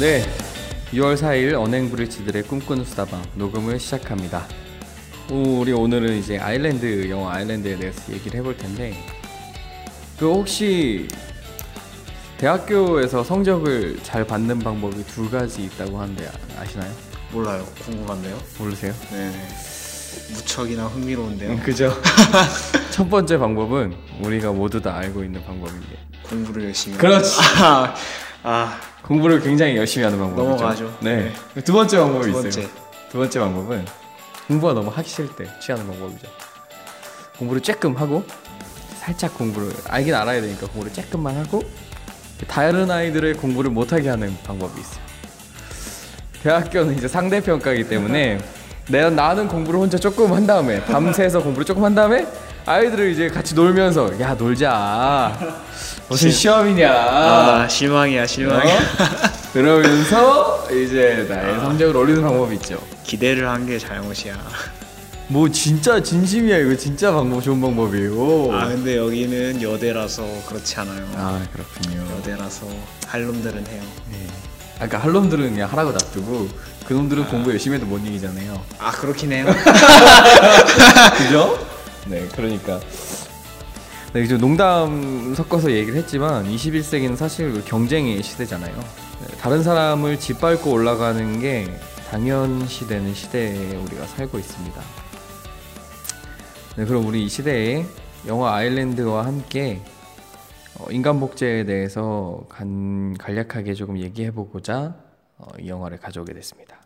네, 6월 4일 언행 브릿지들의 꿈꾸는 수다방 녹음을 시작합니다. 오, 우리 오늘은 이제 아일랜드 영화 아일랜드에 대해서 얘기를 해볼 텐데 그 혹시 대학교에서 성적을 잘 받는 방법이 두 가지 있다고 하는데 아- 아시나요? 몰라요. 궁금한데요. 모르세요? 네. 무척이나 흥미로운데요. 음, 그죠? 첫 번째 방법은 우리가 모두 다 알고 있는 방법입니다. 공부를 열심히. 그렇지. 아, 아, 공부를 굉장히 열심히 하는 방법이죠. 넘어가죠. 네. 두 번째 방법이 두 있어요. 번째. 두 번째 방법은 공부가 너무 하기 싫을 때 취하는 방법이죠. 공부를 쬐끔 하고 살짝 공부를 알긴 알아야 되니까 공부를 쬐끔만 하고 다른 아이들의 공부를 못하게 하는 방법이 있어요. 대학교는 이제 상대 평가이기 때문에 내가 나는 공부를 혼자 조금 한 다음에 밤새서 공부를 조금 한 다음에 아이들을 이제 같이 놀면서 야 놀자 무슨 시험이냐 아, 실망이야, 실망이야. 어? 그러면서 이제 나의 성적을 올리는 방법이 있죠. 기대를 한 게 잘못이야. 뭐 진짜 진심이야 이거 진짜 방법 좋은 방법이에요. 아, 근데 여기는 여대라서 그렇지 않아요. 아, 그렇군요. 여대라서 할 놈들은 해요. 네. 아까 할 놈들은 그냥 하라고 놔두고 그 놈들은 공부 열심히 해도 못 이기잖아요. 아, 그렇긴 해요. 그죠? 네, 그러니까. 네, 이제 농담 섞어서 얘기를 했지만 21세기는 사실 그 경쟁의 시대잖아요. 네, 다른 사람을 짓밟고 올라가는 게 당연시 되는 시대에 우리가 살고 있습니다. 네, 그럼 우리 이 시대에 영화 아일랜드와 함께 어, 인간 복제에 대해서 간, 간략하게 조금 얘기해 보고자 어, 이 영화를 가져오게 됐습니다.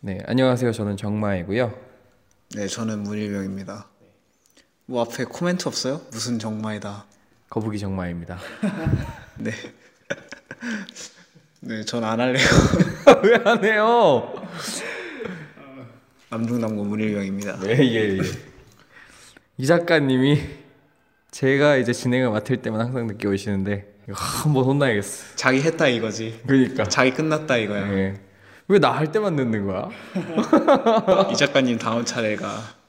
네, 안녕하세요. 저는 정마이고요. 네, 저는 문일병입니다. 뭐 앞에 코멘트 없어요? 무슨 정마이다. 거북이 정마입니다. 네. 네, 전 안 할래요. 왜 안 해요? 남중남고 문일병입니다. 예, 예, 예. 이 작가님이 제가 이제 진행을 맡을 때만 항상 늦게 오시는데 한번 혼나야겠어. 자기 했다 이거지. 그러니까. 자기 끝났다 이거야. 예. 왜나 할 때만 늦는 거야? 이 작가님 다음 차례가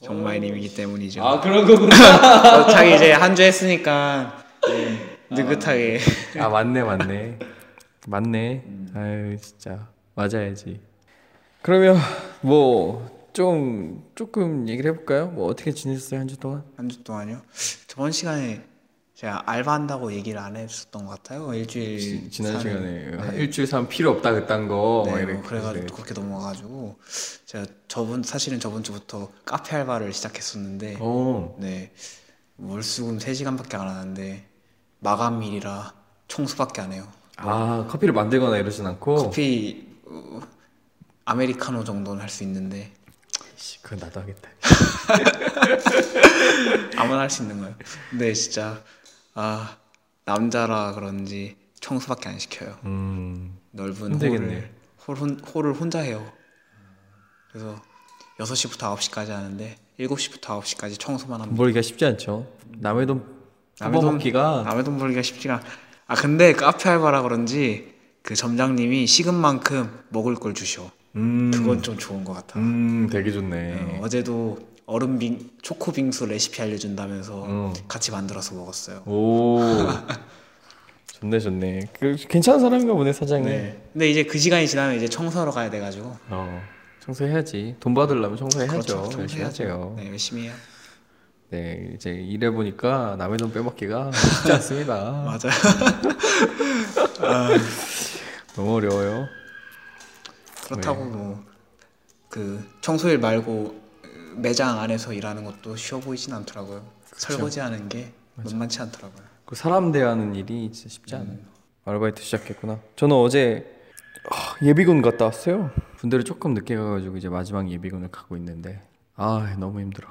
정마이님이기 때문이죠. 아 그런 거구나. 어, 자기 이제 한 주 했으니까 네, 느긋하게 아 맞네, 맞네, 맞네. 아유 진짜 맞아야지. 그러면 뭐 좀 조금 얘기를 해볼까요? 뭐 어떻게 지내셨어요 한 주 동안? 한 주 동안요. 저번 시간에 제가 알바한다고 얘기를 안 해줬었던 것 같아요. 일주일 지, 지난 시간에 한 네. 일주일 산 필요 없다 그딴 거. 네, 막뭐 그래가지고 그래. 그렇게 넘어가가지고 제가 저번 사실은 저번 주부터 카페 알바를 시작했었는데 어. 네 월수금 3 시간밖에 안 하는데 마감일이라 청소밖에 안 해요. 아 커피를 만들거나 이러진 않고. 커피 어, 아메리카노 정도는 할 수 있는데 씨, 그건 나도 하겠다. 아무나 할 수 있는 거예요. 근데 진짜 아 남자라 그런지 청소밖에 안 시켜요. 음. 넓은 힘들겠네. 홀을 홀, 혼- 홀을 혼자 해요. 그래서 6시부터 9시까지 하는데 7시부터 9시까지 청소만 합니다. 벌기가 쉽지 않죠. 남의 돈 남의 돈- 뽑아먹기가 남의 돈 벌기가 쉽지가 아 근데 카페 알바라 그런지 그 점장님이 식은 만큼 먹을 걸 주셔. 음, 그건 좀 좋은 것 같아. 음 되게 좋네. 어, 어제도 얼음 빙 초코 빙수 레시피 알려준다면서 어. 같이 만들어서 먹었어요. 오 좋네 좋네. 그 괜찮은 사람인가 보네 사장님. 네. 근데 이제 그 시간이 지나면 이제 청소하러 가야 돼가지고 어 청소해야지. 돈 받으려면 청소해야죠. 그렇죠. 열심히 청소해야죠. 네 열심히 해요. 네 이제 일해 보니까 남의 돈 빼먹기가 쉽지 않습니다. 맞아요. 너무 어려워요. 그렇다고 네. 뭐그 청소일 말고 매장 안에서 일하는 것도 쉬워 보이진 않더라고요. 설거지하는 게 만만치 않더라고요. 그 사람 대하는 일이 진짜 쉽지 않아요. 아르바이트 시작했구나. 저는 어제 아, 예비군 갔다 왔어요. 군대를 조금 늦게 가가지고 이제 마지막 예비군을 가고 있는데 아 너무 힘들어.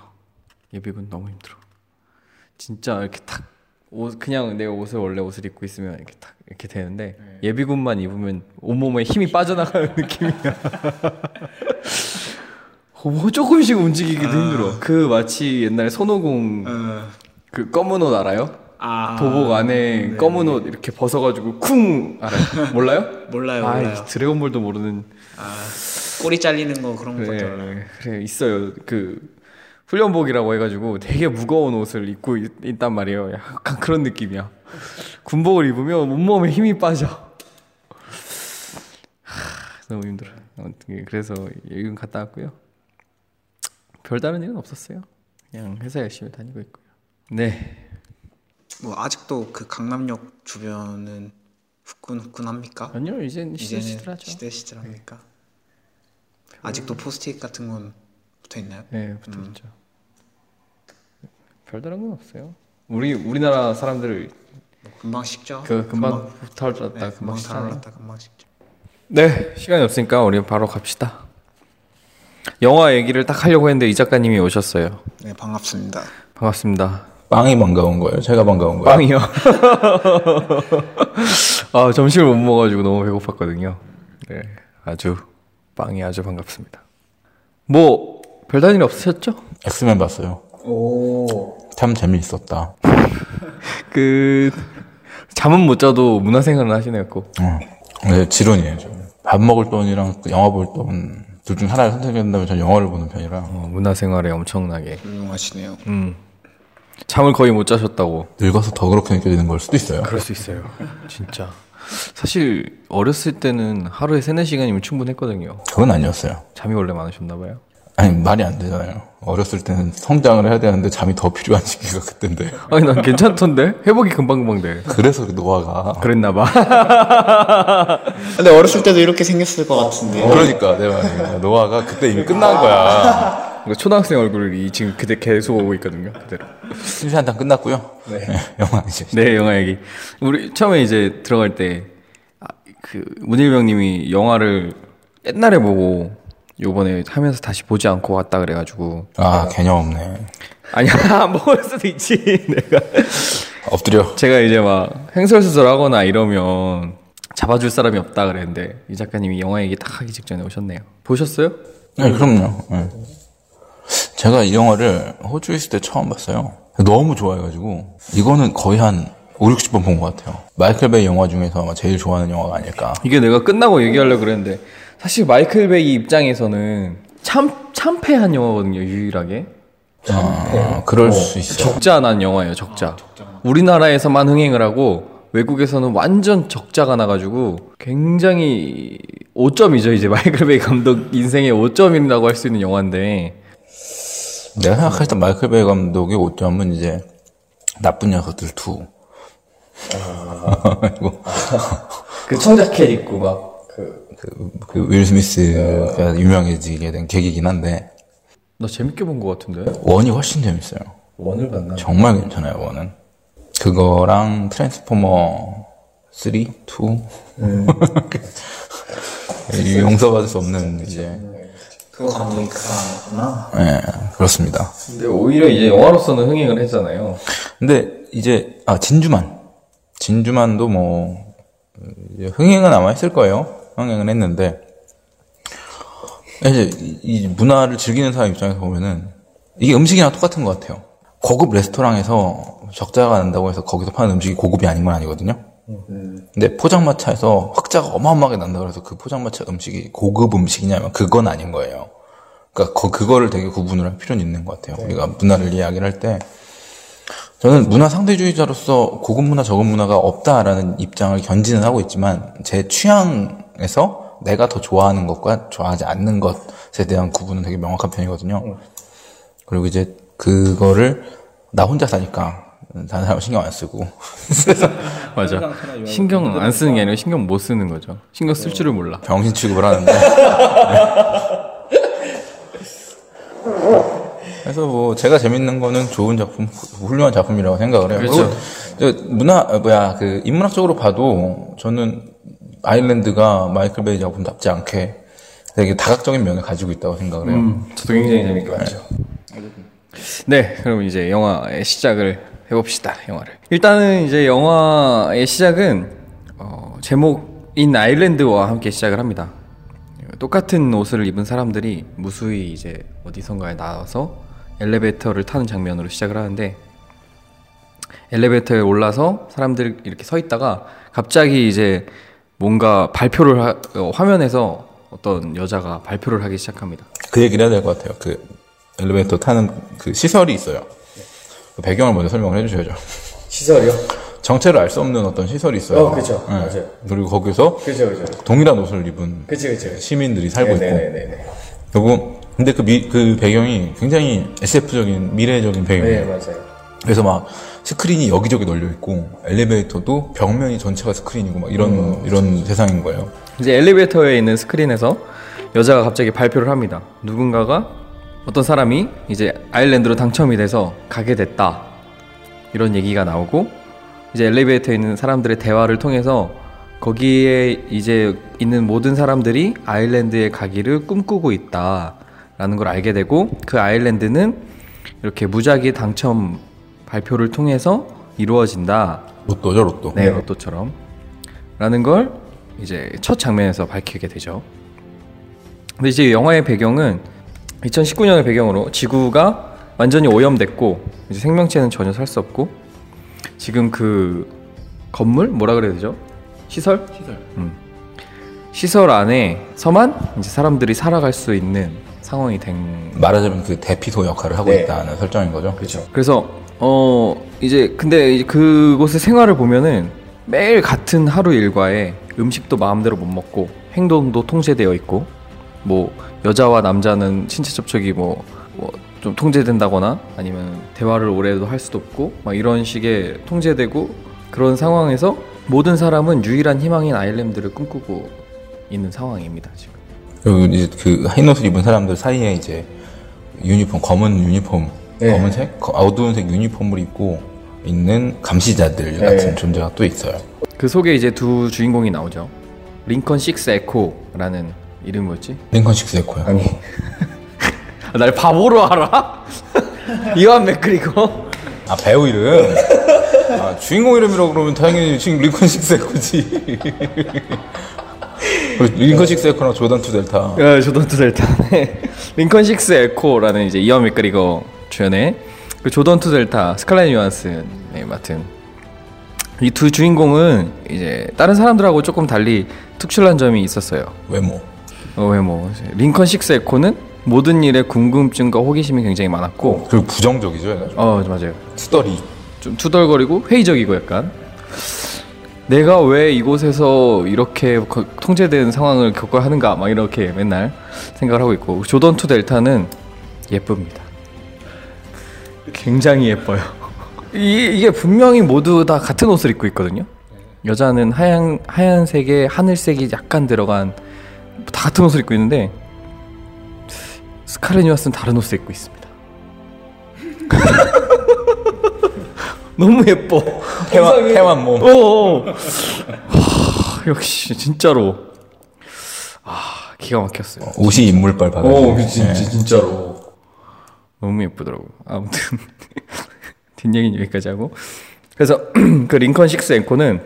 예비군 너무 힘들어. 진짜 이렇게 탁 옷, 그냥 내 옷을 원래 옷을 입고 있으면 이렇게 탁 이렇게 되는데 예비군만 입으면 온몸에 힘이 빠져나가는 느낌이야. 어, 뭐 조금씩 움직이기도 힘들어. 그 마치 옛날 손오공 어, 그 검은 옷 알아요? 아 도복 안에 검은 옷 이렇게 벗어가지고 쿵 알아요? 몰라요? 몰라요 아, 몰라요. 드래곤볼도 모르는 아 꼬리 잘리는 거 그런 것도 그래, 몰라요. 그래 있어요. 그 훈련복이라고 해가지고 되게 무거운 옷을 입고 있, 있단 말이에요. 약간 그런 느낌이야. 군복을 입으면 온몸에 힘이 빠져. 너무 힘들어. 그래서 여기 갔다 왔고요. 별다른 일은 없었어요. 그냥 회사 열심히 다니고 있고요. 네, 뭐 아직도 그 강남역 주변은 후끈후끈합니까? 아니요 이젠 시들시들하죠. 시들시들합니까? 아직도 포스트잇 같은 건 붙어 있나요? 네, 붙어 있죠. 별다른 건 없어요. 우리 우리나라 사람들 금방 식죠. 그 금방 털었다 네, 금방 금방 식잖아요. 달아났다 금방 식죠. 네, 시간이 없으니까 우리 바로 갑시다. 영화 얘기를 딱 하려고 했는데 이 작가님이 오셨어요. 네 반갑습니다. 반갑습니다. 빵이 반가운 거예요? 제가 반가운 거예요? 빵이요. 아 점심을 못 먹어가지고 너무 배고팠거든요. 네, 아주 빵이 아주 반갑습니다. 뭐 별다른 일 없으셨죠? 엑스맨 봤어요. 오. 참 재미있었다. 그 잠은 못 자도 문화생활은 하시네요. 꼭. 어. 네, 지론이에요. 저. 밥 먹을 돈이랑 그 영화 볼 돈, 둘 중 하나를 선택해야 된다면 전 영화를 보는 편이라. 어, 문화생활에 엄청나게. 훌륭하시네요. 음. 잠을 거의 못 자셨다고. 늙어서 더 그렇게 느껴지는 걸 수도 있어요. 그럴 수 있어요. 진짜. 사실 어렸을 때는 하루에 3, 4시간이면 충분했거든요. 그건 아니었어요. 잠이 원래 많으셨나 봐요. 아니, 말이 안 되잖아요. 어렸을 때는 성장을 해야 되는데 잠이 더 필요한 시기가 그때인데. 아니 난 괜찮던데? 회복이 금방금방 돼. 그래서 그 노화가. 그랬나 봐. 근데 어렸을 때도 이렇게 생겼을 것 같은데. 그러니까, 내 말이. 노화가 그때 이미 끝난 거야. 초등학생 얼굴이 지금 그대 계속 오고 있거든요. 그대로. 심시 한탄 끝났고요. 네. 영화 이제. 네, 영화 얘기. 우리 처음에 이제 들어갈 때, 아, 그, 문일병님이 영화를 옛날에 보고, 요번에 하면서 다시 보지 않고 왔다 그래가지고. 아, 개념 없네. 아니야, 안 먹을 수도 있지, 내가. 엎드려. 제가 이제 막 횡설수설 하거나 이러면 잡아줄 사람이 없다 그랬는데, 이 작가님이 영화 얘기 딱 하기 직전에 오셨네요. 보셨어요? 네, 그럼요. 네. 제가 이 영화를 호주에 있을 때 처음 봤어요. 너무 좋아해가지고 이거는 거의 한 5, 60번 본 것 같아요. 마이클 베이 영화 중에서 아마 제일 좋아하는 영화가 아닐까. 이게 내가 끝나고 얘기하려고 그랬는데, 사실 마이클 베이 입장에서는 참, 참패한 영화거든요, 유일하게. 아, 그럴 수 있어요. 적자 난 영화예요, 적자. 우리나라에서만 흥행을 하고 외국에서는 완전 적자가 나가지고 굉장히 5점이죠, 이제 마이클 베이 감독 인생의 5점이라고 할 수 있는 영화인데 내가 생각했던 마이클 베이 감독의 5점은 이제 나쁜 녀석들 2. 그리고 그 청자켓 입고 막 그. 그 윌 스미스가 유명해지게 된 계기긴 한데 나 재밌게 본 것 같은데? 원이 훨씬 재밌어요. 원을 봤나? 정말 괜찮아요, 원은. 그거랑 트랜스포머 3, 2. 이 용서받을 수 없는 이제 그거 감독이 그 사람이구나. 예 그렇습니다. 근데 오히려 이제 영화로서는 흥행을 했잖아요. 근데 이제 아 진주만 진주만도 뭐 흥행은 아마 했을 거예요. 흥행은 했는데 이제 이- 이 문화를 즐기는 사람 입장에서 보면은 이게 음식이랑 똑같은 것 같아요. 고급 레스토랑에서 적자가 난다고 해서 거기서 파는 음식이 고급이 아닌 건 아니거든요. 근데 포장마차에서 흑자가 어마어마하게 난다 그래서 그 포장마차 음식이 고급 음식이냐면 그건 아닌 거예요. 그러니까 그, 그거를 되게 구분을 할 필요는 있는 것 같아요. 우리가 문화를 이야기를 할 때 저는 문화 상대주의자로서 고급 문화, 저급 문화가 없다라는 입장을 견지는 하고 있지만 제 취향 에서 내가 더 좋아하는 것과 좋아하지 않는 것에 대한 구분은 되게 명확한 편이거든요. 그리고 이제 그거를 나 혼자 사니까 다른 사람 신경 안 쓰고 맞아. 신경 안 쓰는 게 아니라 신경 못 쓰는 거죠. 신경 쓸 줄을 몰라. 병신 취급을 하는데. 그래서 뭐 제가 재밌는 거는 좋은 작품, 훌륭한 작품이라고 생각을 해요. 그렇죠. 문화 어, 뭐야 그 인문학적으로 봐도 저는 아일랜드가 마이클 베이 작품답지 않게 되게 다각적인 면을 가지고 있다고 생각을 해요. 저도 굉장히 재밌게 봤죠. 네, 그럼 이제 영화의 시작을 해봅시다. 영화를. 일단은 이제 영화의 시작은 어, 제목인 아일랜드와 함께 시작을 합니다. 똑같은 옷을 입은 사람들이 무수히 이제 어디선가에 나와서 엘리베이터를 타는 장면으로 시작을 하는데 엘리베이터에 올라서 사람들 이렇게 서 있다가 갑자기 이제 뭔가 발표를 하, 어, 화면에서 어떤 여자가 발표를 하기 시작합니다. 그 얘기를 해야 될 것 같아요. 그 엘리베이터 타는 그 시설이 있어요. 그 배경을 먼저 설명을 해주셔야죠. 시설이요? 정체를 알 수 없는 어떤 시설이 있어요. 어, 그쵸. 예. 맞아요. 그리고 거기서 그죠, 그죠. 동일한 옷을 입은 그치, 그치. 시민들이 살고 있고. 네네네. 그리고 근데 그, 미, 그 배경이 굉장히 SF적인 미래적인 배경이에요. 네, 맞아요. 그래서 막 스크린이 여기저기 널려 있고 엘리베이터도 벽면이 전체가 스크린이고 막 이런 음. 이런 세상인 거예요. 이제 엘리베이터에 있는 스크린에서 여자가 갑자기 발표를 합니다. 누군가가 어떤 사람이 이제 아일랜드로 당첨이 돼서 가게 됐다. 이런 얘기가 나오고 이제 엘리베이터에 있는 사람들의 대화를 통해서 거기에 이제 있는 모든 사람들이 아일랜드에 가기를 꿈꾸고 있다라는 걸 알게 되고 그 아일랜드는 이렇게 무작위 당첨 발표를 통해서 이루어진다. 로또죠 로또. 네, 로또처럼. 라는 걸 이제 첫 장면에서 밝히게 되죠. 근데 이제 영화의 배경은 2019년의 배경으로 지구가 완전히 오염됐고 이제 생명체는 전혀 살 수 없고 지금 그 건물 뭐라 그래야 되죠? 시설? 시설. 음. 시설 안에서만 이제 사람들이 살아갈 수 있는 상황이 된 말하자면 그 대피소 역할을 하고 네. 있다는 설정인 거죠. 그렇죠. 그래서 어 이제 근데 이제 그곳의 생활을 보면은 매일 같은 하루 일과에 음식도 마음대로 못 먹고 행동도 통제되어 있고 뭐 여자와 남자는 신체 접촉이 뭐좀 통제된다거나 아니면 대화를 오래도 할 수도 없고 막 이런 식의 통제되고 그런 상황에서 모든 사람은 유일한 희망인 아일랜드를 꿈꾸고 있는 상황입니다 지금. 그리고 이제 그 흰 옷을 입은 사람들 사이에 이제 유니폼 검은 유니폼 네. 검은색 거- 어두운색 유니폼을 입고 있는 감시자들 네. 같은 존재가 또 있어요. 그 속에 이제 두 주인공이 나오죠. 링컨 식스 에코라는 이름 뭐였지? 링컨 식스 에코요. 아니, 아, 날 바보로 알아? 이완 맥그리거? 아 배우 이름. 아, 주인공 이름이라고 그러면 당연히 지금 링컨 식스 에코지. 링컨 식스 에코랑 조던 투 델타. 야, 조던 투 델타 네. 링컨 식스 에코라는 이제 이완 맥그리거 주연의 그 조던 투 델타 스칼렛 요한슨 네, 맡은 이 두 주인공은 이제 다른 사람들하고 조금 달리 특출난 점이 있었어요. 외모. 어, 왜 뭐? 링컨 식스 에코는 모든 일에 궁금증과 호기심이 굉장히 많았고, 그리고 부정적이죠. 해가지고. 어 맞아요. 투덜이. 좀 투덜거리고 회의적이고 약간 내가 왜 이곳에서 이렇게 거- 통제된 상황을 겪어야 하는가 막 이렇게 맨날 생각을 하고 있고 조던 투 델타는 예쁩니다. 굉장히 예뻐요. 이, 이게 분명히 모두 다 같은 옷을 입고 있거든요. 여자는 하얀 하얀색에 하늘색이 약간 들어간 다 같은 옷을 입고 있는데 스칼렛 요한스는 다른 옷을 입고 있습니다. 너무 예뻐. 태완 태완 몸. 어. 하, 역시 진짜로. 아 기가 막혔어요. 옷이 인물빨 받아. 진짜, 진짜로. 너무 예쁘더라고. 아무튼 뒷얘기는 여기까지 하고. 그래서 그 링컨 식스 앵코는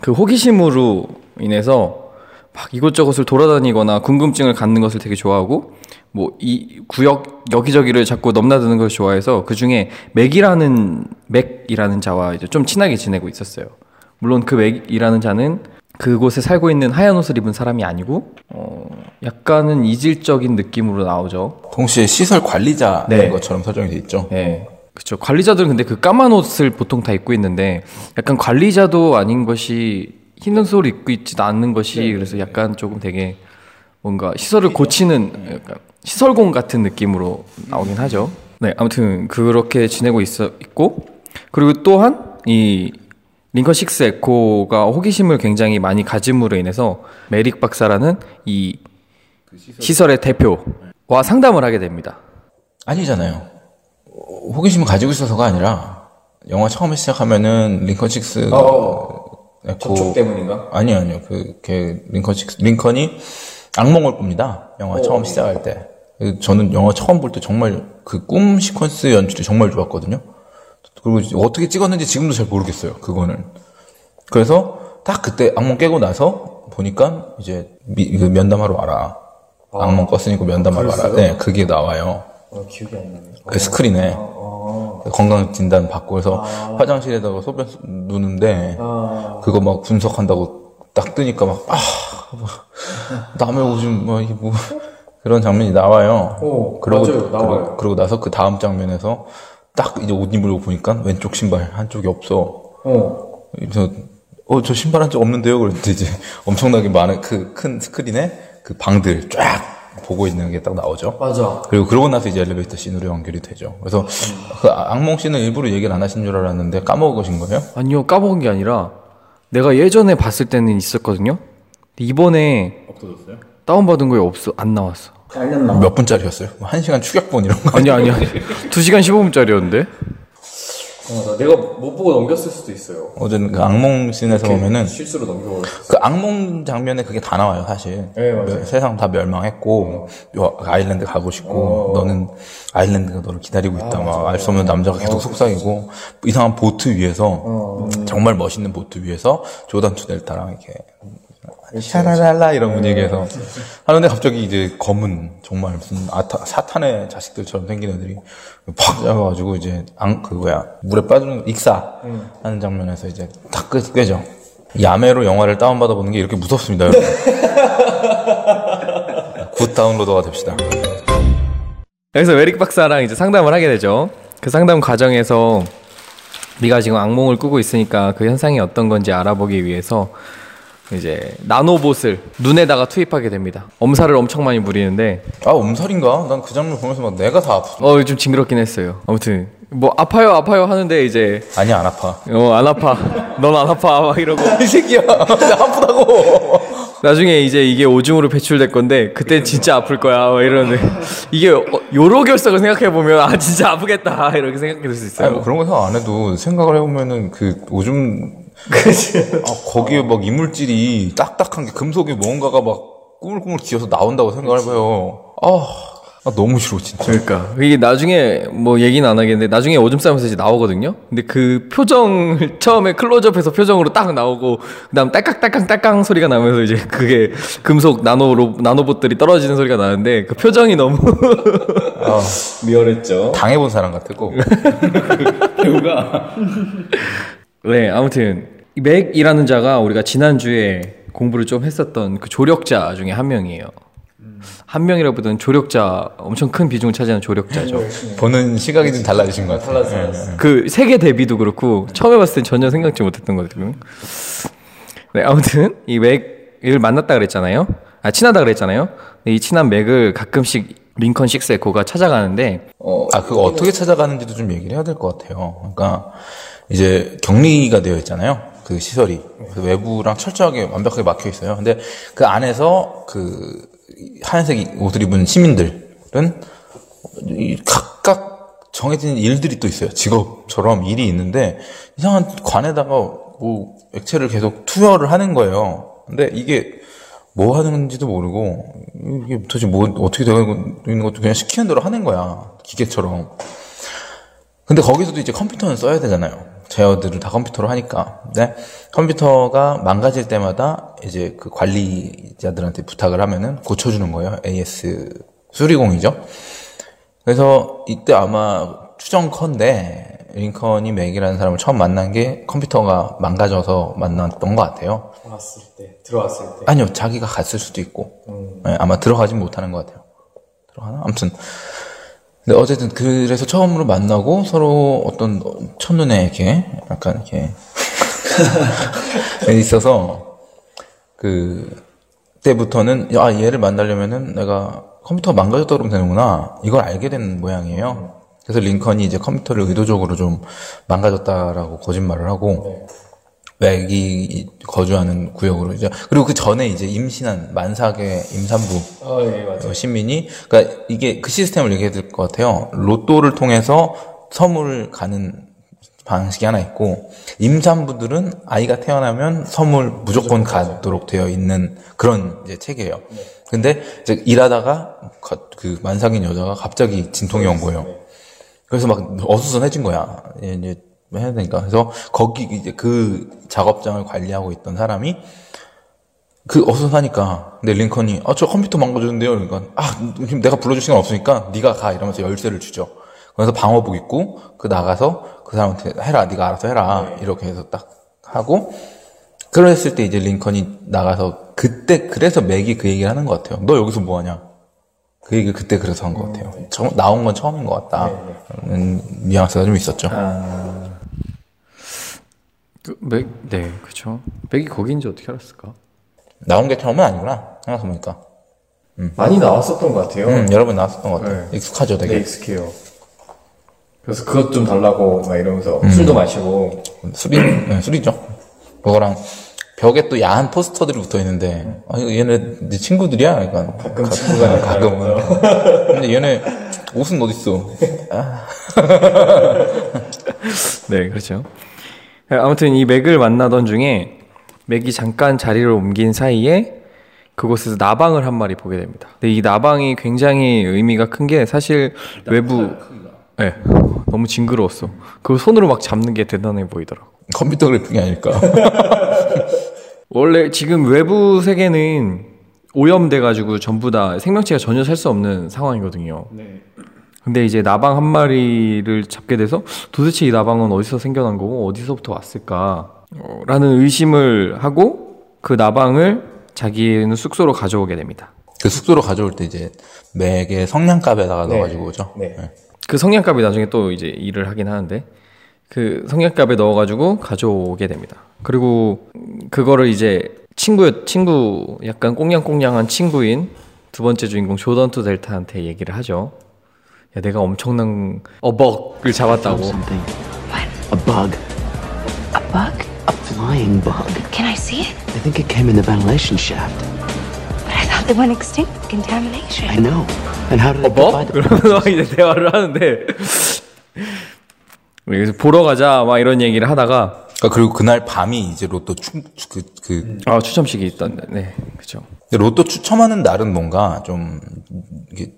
그 호기심으로 인해서 막 이곳저곳을 돌아다니거나 궁금증을 갖는 것을 되게 좋아하고 뭐 이 구역 여기저기를 자꾸 넘나드는 걸 좋아해서 그 중에 맥이라는 맥이라는 자와 이제 좀 친하게 지내고 있었어요. 물론 그 맥이라는 자는 그곳에 살고 있는 하얀 옷을 입은 사람이 아니고 어 약간은 이질적인 느낌으로 나오죠. 동시에 시설 관리자인 네. 것처럼 설정이 돼 있죠. 예. 그렇죠. 관리자들은 근데 그 까만 옷을 보통 다 입고 있는데 약간 관리자도 아닌 것이 흰 옷을 입고 있지도 않는 것이 그래서 약간 조금 되게 뭔가 시설을 고치는 약간 시설공 같은 느낌으로 나오긴 하죠. 네, 아무튼 그렇게 지내고 있어 있고 그리고 또한 이 링컨 식스 에코가 호기심을 굉장히 많이 가짐으로 인해서 메릭 박사라는 이 시설 의 대표와 상담을 하게 됩니다. 아니잖아요. 어, 호기심을 가지고 있어서가 아니라 영화 처음에 시작하면은 링컨 식스 어, 에코 접촉 때문인가? 아니요 아니요 그게 링컨 식스 링컨이 악몽을 꿉니다. 영화 처음 시작할 때. 그 저는 영화 처음 볼 때 정말 그 꿈 시퀀스 연출이 정말 좋았거든요. 그리고 어떻게 찍었는지 지금도 잘 모르겠어요. 그거는. 그래서 딱 그때 악몽 깨고 나서 보니까 이제 미- 그 면담하러 와라. 악몽 꿨으니까 면담하러 와라. 네, 그게 나와요. 어, 기억이 안 나네. 그 스크린에 어, 건강 진단 받고 해서 화장실에다가 소변 쓰- 누는데 어. 그거 막 분석한다고 딱 뜨니까 막 아, 뭐, 남의 오줌 뭐, 이게 뭐 그런 장면이 나와요. 오, 그러고, 맞아요. 나와요. 그러고, 그러고 나서 그 다음 장면에서 딱 이제 옷 입으려고 보니까 왼쪽 신발 한쪽이 없어. 어. 그래서 어 저 신발 한적 없는데요. 그랬더니 이제 엄청나게 많은 그 큰 스크린에 그 방들 쫙 보고 있는 게 딱 나오죠. 맞아. 그리고 그러고 나서 이제 엘리베이터 씬으로 연결이 되죠. 그래서 그 악몽 씬은 일부러 얘기를 안 하신 줄 알았는데 까먹으신 거예요? 아니요 까먹은 게 아니라 내가 예전에 봤을 때는 있었거든요. 근데 이번에 없어졌어요? 다운받은 거에 없어 안 나왔어. 잘렸나? 몇 분짜리였어요? 뭐 한 시간 축약본 이런 거? 아니 아니 아니 2시간 15분짜리였는데 어, 나 내가 못 보고 넘겼을 수도 있어요. 어제는 그 악몽 씬에서 보면은 실수로 넘겨버렸어. 그 악몽 장면에 그게 다 나와요, 사실. 네, 맞아요. 세상 다 멸망했고, 요 아일랜드 가고 싶고, 너는 아일랜드가 너를 기다리고 있다. 막 알 수 없는 남자가 계속 속삭이고, 이상한 보트 위에서, 정말 멋있는 보트 위에서 조단 투델타랑 이렇게, 샤라랄라 이런 분위기에서 하는데 갑자기 이제 검은 정말 무슨 아타, 사탄의 자식들처럼 생긴 애들이 팍 잡아가지고 이제 앙 그거야 물에 빠지는 익사 하는 장면에서 이제 다 끄, 깨죠. 야매로 영화를 다운받아 보는 게 이렇게 무섭습니다. 여러분. good downloader가 됩시다. 여기서 메릭 박사랑 이제 상담을 하게 되죠. 그 상담 과정에서 네가 지금 악몽을 꾸고 있으니까 그 현상이 어떤 건지 알아보기 위해서 이제 나노봇을 눈에다가 투입하게 됩니다. 엄살을 엄청 많이 부리는데 아 엄살인가? 난 그 장면 보면서 막 내가 다 아프. 어 좀 징그럽긴 했어요. 아무튼 뭐 아파요 아파요 하는데 이제 아니 안 아파. 어 안 아파 넌 안 아파 막 이러고 이 새끼야, 나 아프다고. 나중에 이제 이게 오줌으로 배출될 건데 그때 진짜 아플 거야 막 이러는데 이게 어, 요로 결석을 생각해 보면 아 진짜 아프겠다 이렇게 생각해 볼수 있어요. 아니 뭐 그런 거 생각 안 해도 생각을 해보면은 그 오줌 아, 거기에 막 이물질이 딱딱한 게 금속이 뭔가가 막 꾸물꾸물 기어서 나온다고 생각을 해봐요. 아, 아, 너무 싫어 진짜. 그러니까 이게 나중에 뭐 얘기는 안 하겠는데 나중에 오줌 싸면서 이제 나오거든요. 근데 그 표정을 처음에 클로즈업해서 표정으로 딱 나오고 그 다음 딸깍딸깍 딸깍 소리가 나면서 이제 그게 금속 나노로 나노봇들이 떨어지는 소리가 나는데 그 표정이 너무 아, 리얼했죠. 당해본 사람 같았고. 배우가. 네 아무튼 이 맥이라는 자가 우리가 지난 주에 공부를 좀 했었던 그 조력자 중에 한 명이에요. 한 명이라보다는 조력자 엄청 큰 비중을 차지하는 조력자죠. 보는 시각이 좀 달라지신 것 같아요. 달라졌어요. 그 세계 데뷔도 그렇고 처음에 봤을 땐 전혀 생각지 못했던 거거든요. 네, 아무튼 이 맥을 만났다 그랬잖아요. 아 친하다 그랬잖아요. 이 친한 맥을 가끔씩 링컨 6의 고가 찾아가는데 어, 아, 그거 어떻게 찾아가는지도 좀 얘기를 해야 될 것 같아요. 그러니까, 이제 격리가 되어 있잖아요. 그 시설이. 그래서 외부랑 철저하게 완벽하게 막혀 있어요. 근데 그 안에서 그 하얀색 옷을 입은 시민들은 이 각각 정해진 일들이 또 있어요. 직업처럼 일이 있는데 이상한 관에다가 뭐 액체를 계속 투여를 하는 거예요. 근데 이게 뭐 하는지도 모르고 이게 도대체 뭐 어떻게 되고 있는 것도 그냥 시키는 대로 하는 거야 기계처럼. 근데 거기서도 이제 컴퓨터는 써야 되잖아요. 제어들을 다 컴퓨터로 하니까. 근데 컴퓨터가 망가질 때마다 이제 그 관리자들한테 부탁을 하면은 고쳐주는 거예요. AS 수리공이죠. 그래서 이때 아마 추정컨대 링컨이 맥이라는 사람을 처음 만난 게 컴퓨터가 망가져서 만났던 것 같아요. 왔을 때, 들어왔을 때. 아니요, 자기가 갔을 수도 있고, 네, 아마 들어가진 못하는 것 같아요. 들어가나? 아무튼. 근데 어쨌든 그래서 처음으로 만나고 서로 어떤 첫눈에 이렇게 약간 이렇게 있어서 그 때부터는 아 얘를 만나려면은 내가 컴퓨터 가 망가졌다 그러면 되는구나 이걸 알게 된 모양이에요. 그래서 링컨이 이제 컴퓨터를 의도적으로 좀 망가졌다라고 거짓말을 하고 맥이 거주하는 구역으로 이제 그리고 그 전에 이제 임신한 만삭의 임산부 아, 예, 맞아요. 어, 시민이 그러니까 이게 그 시스템을 얘기해야 될 것 같아요. 로또를 통해서 선물을 가는 방식이 하나 있고 임산부들은 아이가 태어나면 선물 무조건 가도록 되어 있는 그런 이제 체계예요. 근데 이제 일하다가 가- 그 만삭인 여자가 갑자기 진통이 온 거예요. 그래서 막 어수선해진 거야. 예, 이제 해야 되니까. 그래서 거기 이제 그 작업장을 관리하고 있던 사람이 그 어수선하니까. 근데 링컨이 아 저 컴퓨터 망가졌는데요. 그러니까 아 지금 내가 불러줄 시간 없으니까 네가 가 이러면서 열쇠를 주죠. 그래서 방어복 입고 그 나가서 그 사람한테 해라 네가 알아서 해라 이렇게 해서 딱 하고 그랬을 때 이제 링컨이 나가서 그때 그래서 맥이 그 얘기를 하는 것 같아요. 너 여기서 뭐 하냐? 그 얘기를 그때 그래서 한 것 같아요. 처음 나온 건 처음인 것 같다. 는 뉘앙스가 좀 있었죠. 그, 맥, 네, 그렇죠. 맥이 거기인지 어떻게 알았을까? 나온 게 처음은 아니구나. 생각해보니까. 많이 나왔었던 것 같아요. 음, 여러 번 나왔었던 것 같아요. 네. 익숙하죠, 되게. 되게 익숙해요. 그래서 그것 좀 달라고 막 이러면서 술도 마시고 술이, 네, 술이죠. 그거랑 벽에 또 야한 포스터들이 붙어 있는데, 아, 이거 얘네 내 친구들이야? 그러니까 가끔 친구가 가끔은. 근데 얘네 옷은 어딨어? 네, 그렇죠. 아무튼 이 맥을 만나던 중에 맥이 잠깐 자리를 옮긴 사이에 그곳에서 나방을 한 마리 보게 됩니다. 근데 이 나방이 굉장히 의미가 큰 게 사실 외부 네, 너무 징그러웠어. 그걸 손으로 막 잡는 게 대단해 보이더라고. 컴퓨터 그래픽이 아닐까? 원래 지금 외부 세계는 오염돼 가지고 전부 다 생명체가 전혀 살 수 없는 상황이거든요. 네. 근데 이제 나방 한 마리를 잡게 돼서 도대체 이 나방은 어디서 생겨난 거고 어디서부터 왔을까? 어, 라는 의심을 하고 그 나방을 자기는 숙소로 가져오게 됩니다. 그 숙소로 가져올 때 이제 맥의 성냥갑에다가 넣어가지고 오죠. 네. 그 성냥갑이 나중에 또 이제 일을 하긴 하는데 그 성냥갑에 넣어가지고 가져오게 됩니다. 그리고 그거를 이제 친구 친구 약간 꽁냥꽁냥한 친구인 두 번째 주인공 조던 투 델타한테 얘기를 하죠. 야 내가 엄청난 a bug을 잡았다고. A bug. A bug? A flying bug. Can I see it? I think it came in the ventilation shaft. But I thought they went extinct with contamination. I know. And how did 어벅? the... 그러면서 막 이제 대화를 하는데 그래서 보러 가자 막 이런 얘기를 하다가 그러니까 그리고 그날 밤이 이제 로또 추, 그, 그, 아 추첨식이 있던데 네 그렇죠. 로또 추첨하는 날은 뭔가 좀, 이게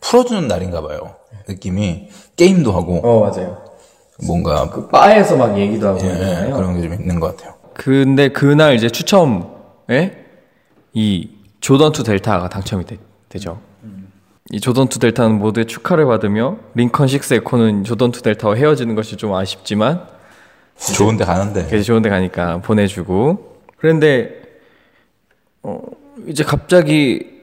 풀어주는 날인가 봐요. 느낌이. 게임도 하고, 어 맞아요. 뭔가, 그 바에서 막 얘기도 하고 예, 그러잖아요. 그런 게 좀 있는 것 같아요. 근데 그날 이제 추첨에 이 조던 투 델타가 당첨이 되, 죠이 조던 투 델타는 모두의 축하를 받으며 링컨 식스 에코는 조던 투 델타와 헤어지는 것이 좀 아쉽지만 좋은데 가는데. 그래서 좋은 데 가니까 보내주고 그런데 어 이제 갑자기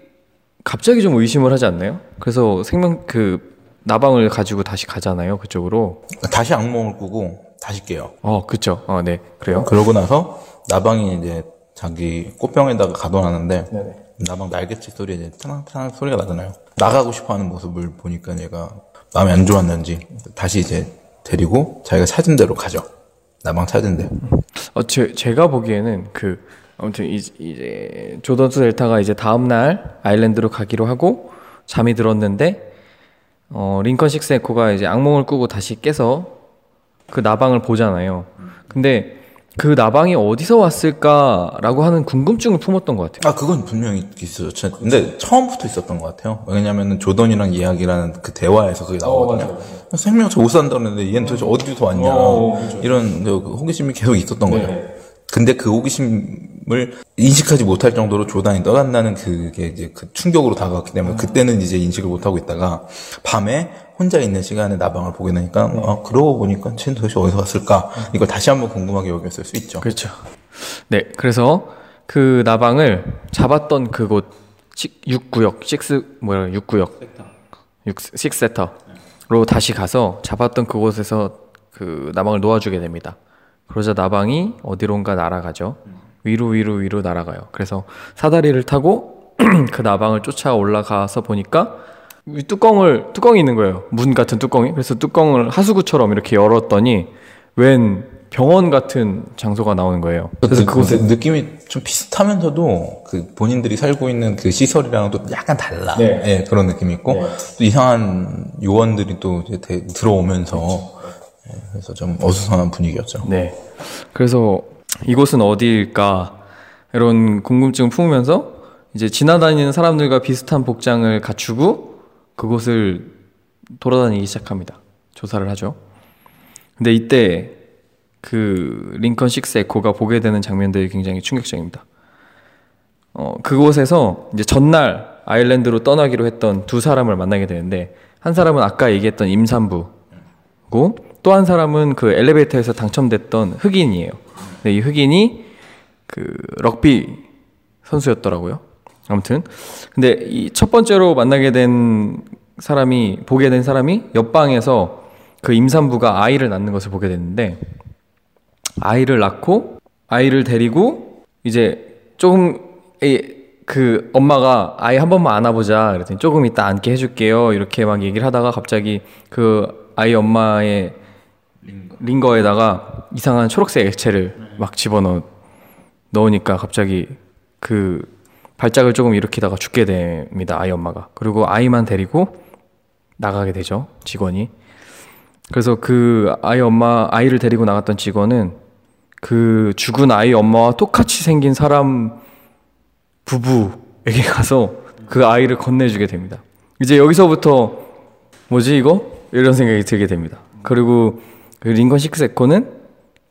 갑자기 좀 의심을 하지 않나요? 그래서 생명 그 나방을 가지고 다시 가잖아요 그쪽으로 다시 악몽을 꾸고, 다시 깨요. 어 그쵸 어네 그래요 그러고 나서, 나방이 이제 자기 꽃병에다가 가둬놨는데, 네네. 나방 날개짓 소리에 이제 타랑타랑 소리가 나잖아요. 나가고 싶어 하는 모습을 보니까 얘가 마음이 안 좋았는지, 다시 이제 데리고 자기가 찾은 대로 가죠. 나방 찾은 데. 어, 제, 제가 보기에는 그 아무튼 이, 이제 조던스 델타가 이제 다음 날 아일랜드로 가기로 하고 잠이 들었는데 어 링컨 식스 에코가 이제 악몽을 꾸고 다시 깨서 그 나방을 보잖아요. 근데 그 나방이 어디서 왔을까라고 하는 궁금증을 품었던 것 같아요. 아, 그건 분명히 있어요. 저- 근데 처음부터 있었던 것 같아요. 왜냐면은 조던이랑 이야기라는 그 대화에서 그게 나오거든요. 생명체 못 산다는데 얘는 도대체 어디서 왔냐. 이런 그 호기심이 계속 있었던 거죠. 근데 그 호기심을 인식하지 못할 정도로 조단이 떠난다는 그게 이제 그 충격으로 다가왔기 때문에 그때는 이제 인식을 못하고 있다가 밤에 혼자 있는 시간에 나방을 보게 되니까 아, 그러고 보니까 쟤는 도대체 어디서 왔을까 이걸 다시 한번 궁금하게 여겼을 수 있죠. 그렇죠. 네, 그래서 그 나방을 잡았던 그곳 6구역, 6 뭐야, 6구역, 6 6세터로 다시 가서 잡았던 그곳에서 그 나방을 놓아주게 됩니다. 그러자 나방이 어디론가 날아가죠. 위로 위로 위로 날아가요. 그래서 사다리를 타고 그 나방을 쫓아 올라가서 보니까 이 뚜껑을 뚜껑이 있는 거예요. 문 같은 뚜껑이. 그래서 뚜껑을 하수구처럼 이렇게 열었더니 웬 병원 같은 장소가 나오는 거예요. 그래서 그, 그곳에 그 느낌이 좀 비슷하면서도 그 본인들이 살고 있는 그 시설이랑은 또 약간 달라. 네. 예, 그런 느낌이 있고 네. 또 이상한 요원들이 또 이제 대- 들어오면서 예, 그래서 좀 어수선한 분위기였죠. 네. 그래서 이곳은 어디일까 이런 궁금증을 품으면서 이제 지나다니는 사람들과 비슷한 복장을 갖추고 그곳을 돌아다니기 시작합니다. 조사를 하죠. 근데 이때 그 링컨 식스 에코가 보게 되는 장면들이 굉장히 충격적입니다. 어, 그곳에서 이제 전날 아일랜드로 떠나기로 했던 두 사람을 만나게 되는데 한 사람은 아까 얘기했던 임산부고 또 한 사람은 그 엘리베이터에서 당첨됐던 흑인이에요. 근데 이 흑인이 그 럭비 선수였더라고요. 아무튼 근데 이 첫 번째로 만나게 된 사람이 보게 된 사람이 옆방에서 그 임산부가 아이를 낳는 것을 보게 됐는데 아이를 낳고 아이를 데리고 이제 조금 이- 그 엄마가 아이 한 번만 안아보자 그랬더니 조금 이따 안게 해줄게요 이렇게 막 얘기를 하다가 갑자기 그 아이 엄마의 링거에다가 이상한 초록색 액체를 막 집어넣 넣으니까 갑자기 그 발작을 조금 일으키다가 죽게 됩니다 아이 엄마가 그리고 아이만 데리고 나가게 되죠 직원이 그래서 그 아이 엄마 아이를 데리고 나갔던 직원은 그 죽은 아이 엄마와 똑같이 생긴 사람 부부에게 가서 그 아이를 건네주게 됩니다. 이제 여기서부터 뭐지 이거 이런 생각이 들게 됩니다. 그리고 그 링컨 식스 에코는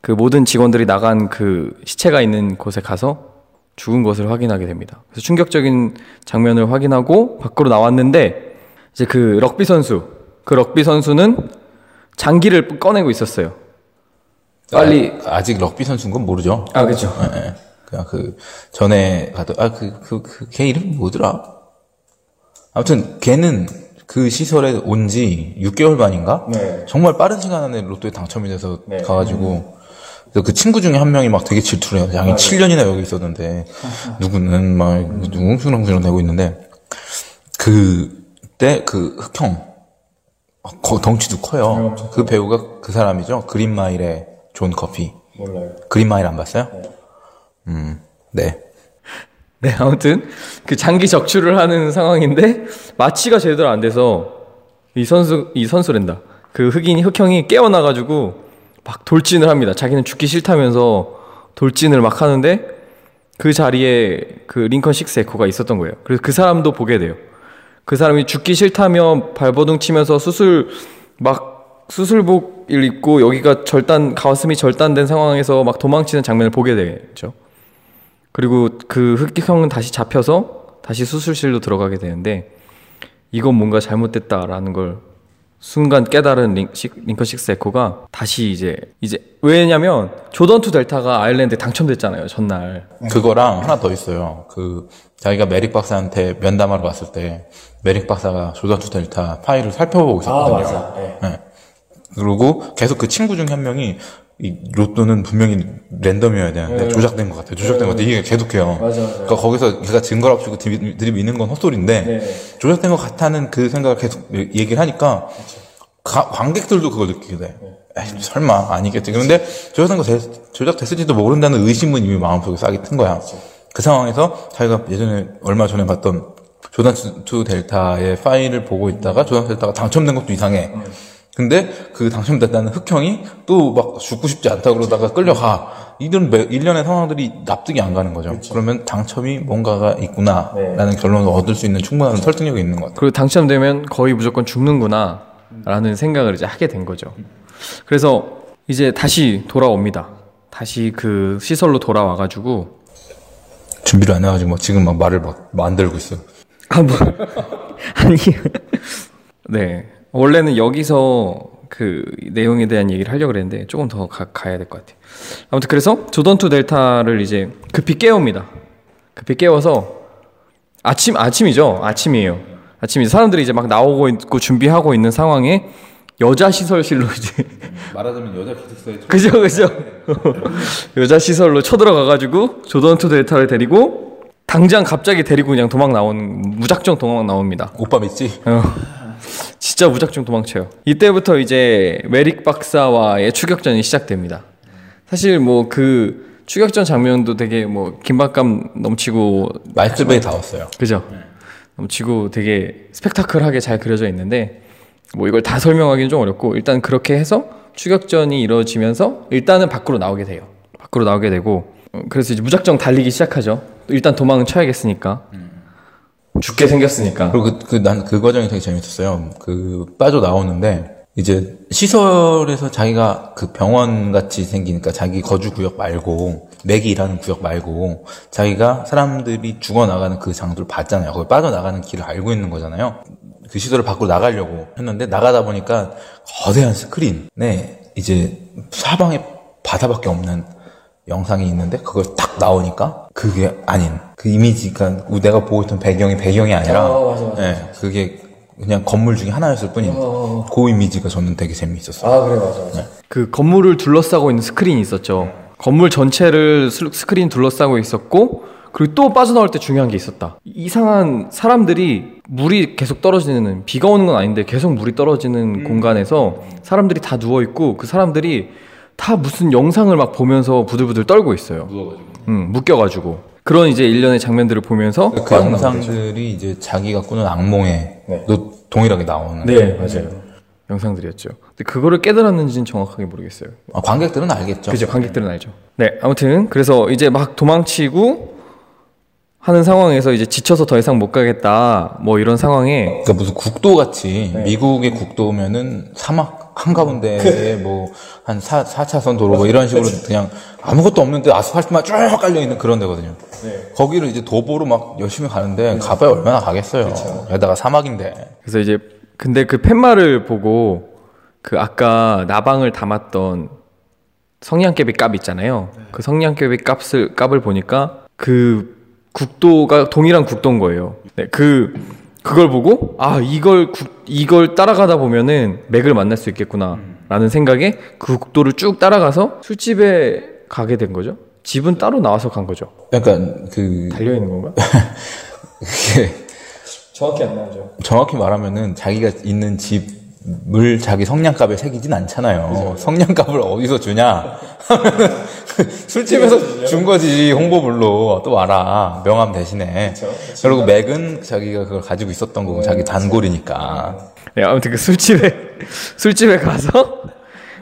그 모든 직원들이 나간 그 시체가 있는 곳에 가서 죽은 것을 확인하게 됩니다. 그래서 충격적인 장면을 확인하고 밖으로 나왔는데 이제 그 럭비 선수 그 럭비 선수는 장기를 꺼내고 있었어요. 빨리 아, 아직 럭비 선수인 건 모르죠. 아 그렇죠. 예, 예. 그냥 그 전에 가도 아그 그 그 걔 이름 이 뭐더라? 아무튼 걔는 그 시설에 온 지 6개월 만인가? 네. 정말 빠른 시간 안에 로또에 당첨이 돼서 가가지고 그래서 그 친구 중에 한 명이 막 되게 질투를 해요. 양이 7년이나 여기 있었는데 누구는 막 누구 웅숭랑숭랑 대고 있는데 그때 그 흑형 어, 거- 덩치도 커요. 그 배우가 그 사람이죠. 그린마일의 존 커피. 몰라요. 그린마일 안 봤어요? 음, 네. 네, 아무튼 그 장기 적출을 하는 상황인데 마취가 제대로 안 돼서 이 선수 이 선수랜다. 그 흑인이 흑형이 깨어나 가지고 막 돌진을 합니다. 자기는 죽기 싫다면서 돌진을 막 하는데 그 자리에 그 링컨 식스 에코가 있었던 거예요. 그래서 그 사람도 보게 돼요. 그 사람이 죽기 싫다며 발버둥 치면서 수술 막 수술복을 입고 여기가 절단 가슴이 절단된 상황에서 막 도망치는 장면을 보게 되죠. 그리고 그 흑형은 다시 잡혀서 다시 수술실로 들어가게 되는데 이건 뭔가 잘못됐다라는 걸 순간 깨달은 링, 식, 링컨 식스 에코가 다시 이제 이제 왜냐면 조던 투 델타가 아일랜드에 당첨됐잖아요 전날 그거랑 하나 더 있어요. 그, 자기가 메릭 박사한테 면담하러 갔을 때, 메릭 박사가 조던 투 델타 파일을 살펴보고 있었거든요. 맞아. 네. 네. 그리고 계속 그 친구 중에 한 명이, 이 로또는 분명히 랜덤이어야 되는데, 조작된 것 같아요. 조작된 것 같아요. 이게 계속해요. 맞아, 맞아. 그러니까 거기서 걔가 증거를 합치고 있는 건 헛소리인데, 네. 조작된 것 같다는 그 생각을 계속 얘기를 하니까, 가- 관객들도 그걸 느끼게 돼. 에이, 설마 아니겠지. 그런데 조작된 거 됐- 조작됐을지도 모른다는 의심은 이미 마음속에 싹이 튼 거야. 그 상황에서 자기가 예전에 얼마 전에 봤던 조단 투 델타의 파일을 보고 있다가 조단 델타가 당첨된 것도 이상해. 근데 그 당첨됐다는 흑형이 또 막 죽고 싶지 않다 그러다가 끌려가. 이런 매- 일련의 상황들이 납득이 안 가는 거죠. 그러면 당첨이 뭔가가 있구나라는 결론을 얻을 수 있는 충분한 설득력이 있는 것 같아요. 그리고 당첨되면 거의 무조건 죽는구나 라는 생각을 이제 하게 된 거죠 그래서 이제 다시 돌아옵니다 다시 그 시설로 돌아와가지고 준비를 안 해가지고 막 지금 막 말을 막 만들고 있어. 아, 뭐. 아니. 네. 원래는 여기서 그 내용에 대한 얘기를 하려고 그랬는데 조금 더 가, 가야 될 것 같아요. 아무튼 그래서 조던투 델타를 이제 급히 깨웁니다. 급히 깨워서 아침, 아침이죠. 아침이에요. 아침이 사람들이 이제 막 나오고 있고 준비하고 있는 상황에 여자 시설실로 이제 말하자면 여자 기숙사에 그죠 그죠 여자 시설로 쳐들어가가지고 조던투 델타를 데리고 당장 갑자기 데리고 그냥 도망 나온 무작정 도망 나옵니다. 오빠 믿지? 어, 진짜 무작정 도망쳐요. 이때부터 이제 메릭 박사와의 추격전이 시작됩니다. 사실 뭐 그 추격전 장면도 되게 뭐 긴박감 넘치고 마이클 베이 다 왔어요. 그죠? 넘치고 되게 스펙타클하게 잘 그려져 있는데 뭐 이걸 다 설명하기는 좀 어렵고 일단 그렇게 해서 추격전이 이루어지면서 일단은 밖으로 나오게 돼요. 밖으로 나오게 되고 어, 그래서 이제 무작정 달리기 시작하죠. 일단 도망은 쳐야겠으니까 죽게 생겼으니까. 그리고 그난그 과정이 되게 재밌었어요. 그 빠져 나오는데 이제 시설에서 자기가 그 병원 같이 생기니까 자기 거주 구역 말고 맥이 일하는 구역 말고 자기가 사람들이 죽어 나가는 그 장소를 봤잖아요. 거기 빠져 나가는 길을 알고 있는 거잖아요. 그 시설을 밖으로 나가려고 했는데 나가다 보니까 거대한 스크린에 이제 사방에 바다밖에 없는 영상이 있는데 그걸 딱 나오니까 그게 아닌 그 이미지가 내가 보고 있던 배경이 배경이 아니라 아, 맞아, 맞아, 예, 그게 그냥 건물 중에 하나였을 뿐인데 그 이미지가 저는 되게 재미있었어요. 아, 그래, 맞아, 맞아. 그 건물을 둘러싸고 있는 스크린이 있었죠. 건물 전체를 스- 스크린 둘러싸고 있었고 그리고 또 빠져나올 때 중요한 게 있었다. 이상한 사람들이 물이 계속 떨어지는 비가 오는 건 아닌데 계속 물이 떨어지는 공간에서 사람들이 다 누워 있고 그 사람들이 다 무슨 영상을 막 보면서 부들부들 떨고 있어요. 응, 묶여가지고 그런 이제 일련의 장면들을 보면서 그. 영상들이 이제 자기가 꾸는 악몽에 도 동일하게 나오는. 네, 맞아요. 영상들이었죠. 근데 그거를 깨달았는지는 정확하게 모르겠어요. 아, 관객들은 알겠죠. 그죠 관객들은 알죠. 네 아무튼 그래서 이제 막 도망치고 하는 상황에서 이제 지쳐서 더 이상 못 가겠다 뭐 이런 상황에 그러니까 무슨 국도 같이 미국의 국도면은 사막 한가운데에 뭐한 4, 차선 도로 뭐 이런 식으로 그냥 아무것도 없는데 아스팔트만 쭉 깔려 있는 그런 데거든요. 거기를 이제 도보로 막 열심히 가는데 가봐야 얼마나 가겠어요. 게다가 사막인데. 그래서 이제 근데 그 팻말을 보고 그 아까 나방을 담았던 성냥개비 값 있잖아요. 그 성냥개비 값을 값을 보니까 그 국도가 동일한 국도인 거예요. 네, 그 그걸 보고 아 이걸 국- 이걸 따라가다 보면은 맥을 만날 수 있겠구나라는 생각에 그 국도를 쭉 따라가서 술집에 가게 된 거죠. 집은 따로 나와서 간 거죠. 약간 그 달려 있는 건가? 그게 정확히 안 나오죠. 정확히 말하면은 자기가 있는 집을 자기 성냥갑에 새기진 않잖아요. 성냥갑을 어디서 주냐? 하면은 술집에서 준 거지 홍보물로. 또 와라. 명함 대신에. 그리고 맥은 자기가 그걸 가지고 있었던 거고 자기 단골이니까. 네, 아무튼 그 술집에 술집에 가서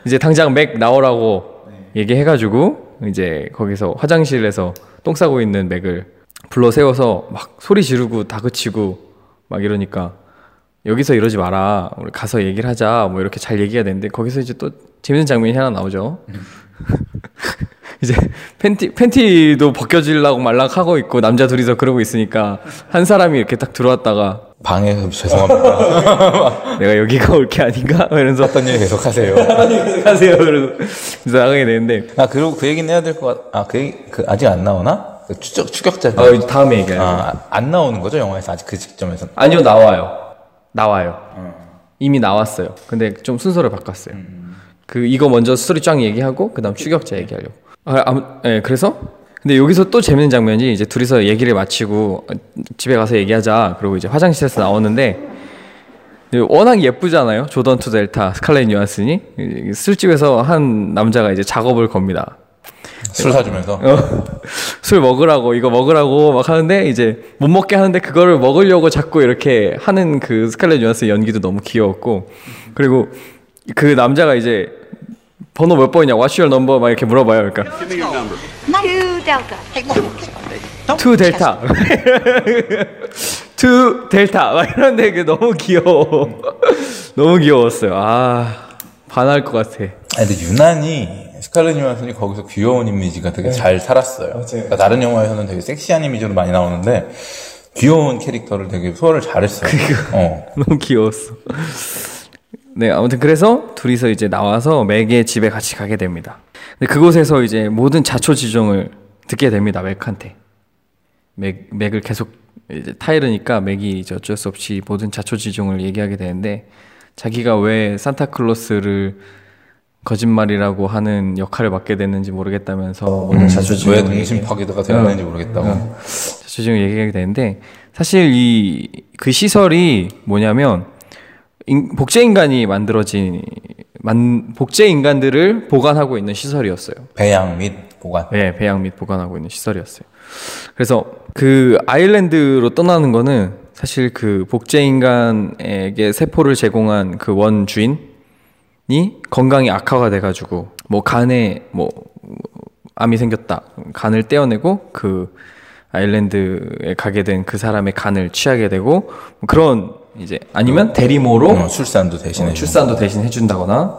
이제 당장 맥 나오라고 얘기해가지고 이제 거기서 화장실에서 똥 싸고 있는 맥을 불러 세워서 막 소리 지르고 다그치고 막 이러니까 여기서 이러지 마라. 우리 가서 얘기를 하자. 뭐 이렇게 잘 얘기해야 되는데 거기서 이제 또 재밌는 장면이 하나 나오죠. 이제 팬티 팬티도 벗겨지려고 말락하고 있고 남자 둘이서 그러고 있으니까 한 사람이 이렇게 딱 들어왔다가 방해해서 죄송합니다. 내가 여기가 올 게 아닌가? 이러면서 어떤 일 계속 하세요. 하세요. 그래서 그래서 나가게 되는데 아 그리고 그 얘기는 해야 될 것 같. 아그 얘기 그 아직 안 나오나? 그 추적 추격자. 어, 이제 다음에 얘기해요. 아, 안 나오는 거죠 영화에서 아직 그 시점에서. 아니요 나와요. 나와요. 이미 나왔어요. 근데 좀 순서를 바꿨어요. 그 이거 먼저 스토리 쫙 얘기하고 그다음 추격자 얘기하려고. 아, 아무, 예, 그래서 근데 여기서 또 재밌는 장면이 이제 둘이서 얘기를 마치고 어, 집에 가서 얘기하자. 그리고 이제 화장실에서 나오는데 워낙 예쁘잖아요. 조던 투 델타 스칼렛 요한슨이 이- 술집에서 한 남자가 이제 작업을 겁니다. 술 사주면서. 어, 술 먹으라고 이거 먹으라고 막 하는데 이제 못 먹게 하는데 그거를 먹으려고 자꾸 이렇게 하는 그 스칼렛 요한슨 연기도 너무 귀여웠고 그리고 그 남자가 이제 번호 몇 번이냐 What's your number? 막 이렇게 물어봐요. 그러니까. Two Delta. Two Delta Two Delta 막 이러는데 그게 너무 귀여워. 너무 귀여웠어요. 아 반할 것 같아. 아니, 근데 유난히 스칼렛 요한슨이 거기서 귀여운 이미지가 되게 잘 살았어요. 그러니까 다른 영화에서는 되게 섹시한 이미지로 많이 나오는데 귀여운 캐릭터를 되게 소화를 잘했어요. 어. 너무 귀여웠어. 네, 아무튼 그래서 둘이서 이제 나와서 맥의 집에 같이 가게 됩니다. 근데 그곳에서 이제 모든 자초지종을 듣게 됩니다. 맥한테. 맥, 맥을 계속 이제 타이르니까 맥이 이제 어쩔 수 없이 모든 자초지종을 얘기하게 되는데 자기가 왜 산타클로스를 거짓말이라고 하는 역할을 맡게 됐는지 모르겠다면서 모든 자초지종을 왜 동심 파괴가 되었는지 모르겠다고. 자초지종을 얘기하게 되는데 사실 이 그 시설이 뭐냐면 인- 복제 인간이 만들어진 만, 복제 인간들을 보관하고 있는 시설이었어요. 배양 및 보관. 네, 배양 및 보관하고 있는 시설이었어요. 그래서 그 아일랜드로 떠나는 거는 사실 그 복제 인간에게 세포를 제공한 그 원 주인이 건강이 악화가 돼가지고 뭐 간에 뭐 암이 생겼다. 간을 떼어내고 그 아일랜드에 가게 된 그 사람의 간을 취하게 되고 뭐 그런 이제 아니면 대리모로 어, 출산도 대신에. 어, 출산도 대신 해준다거나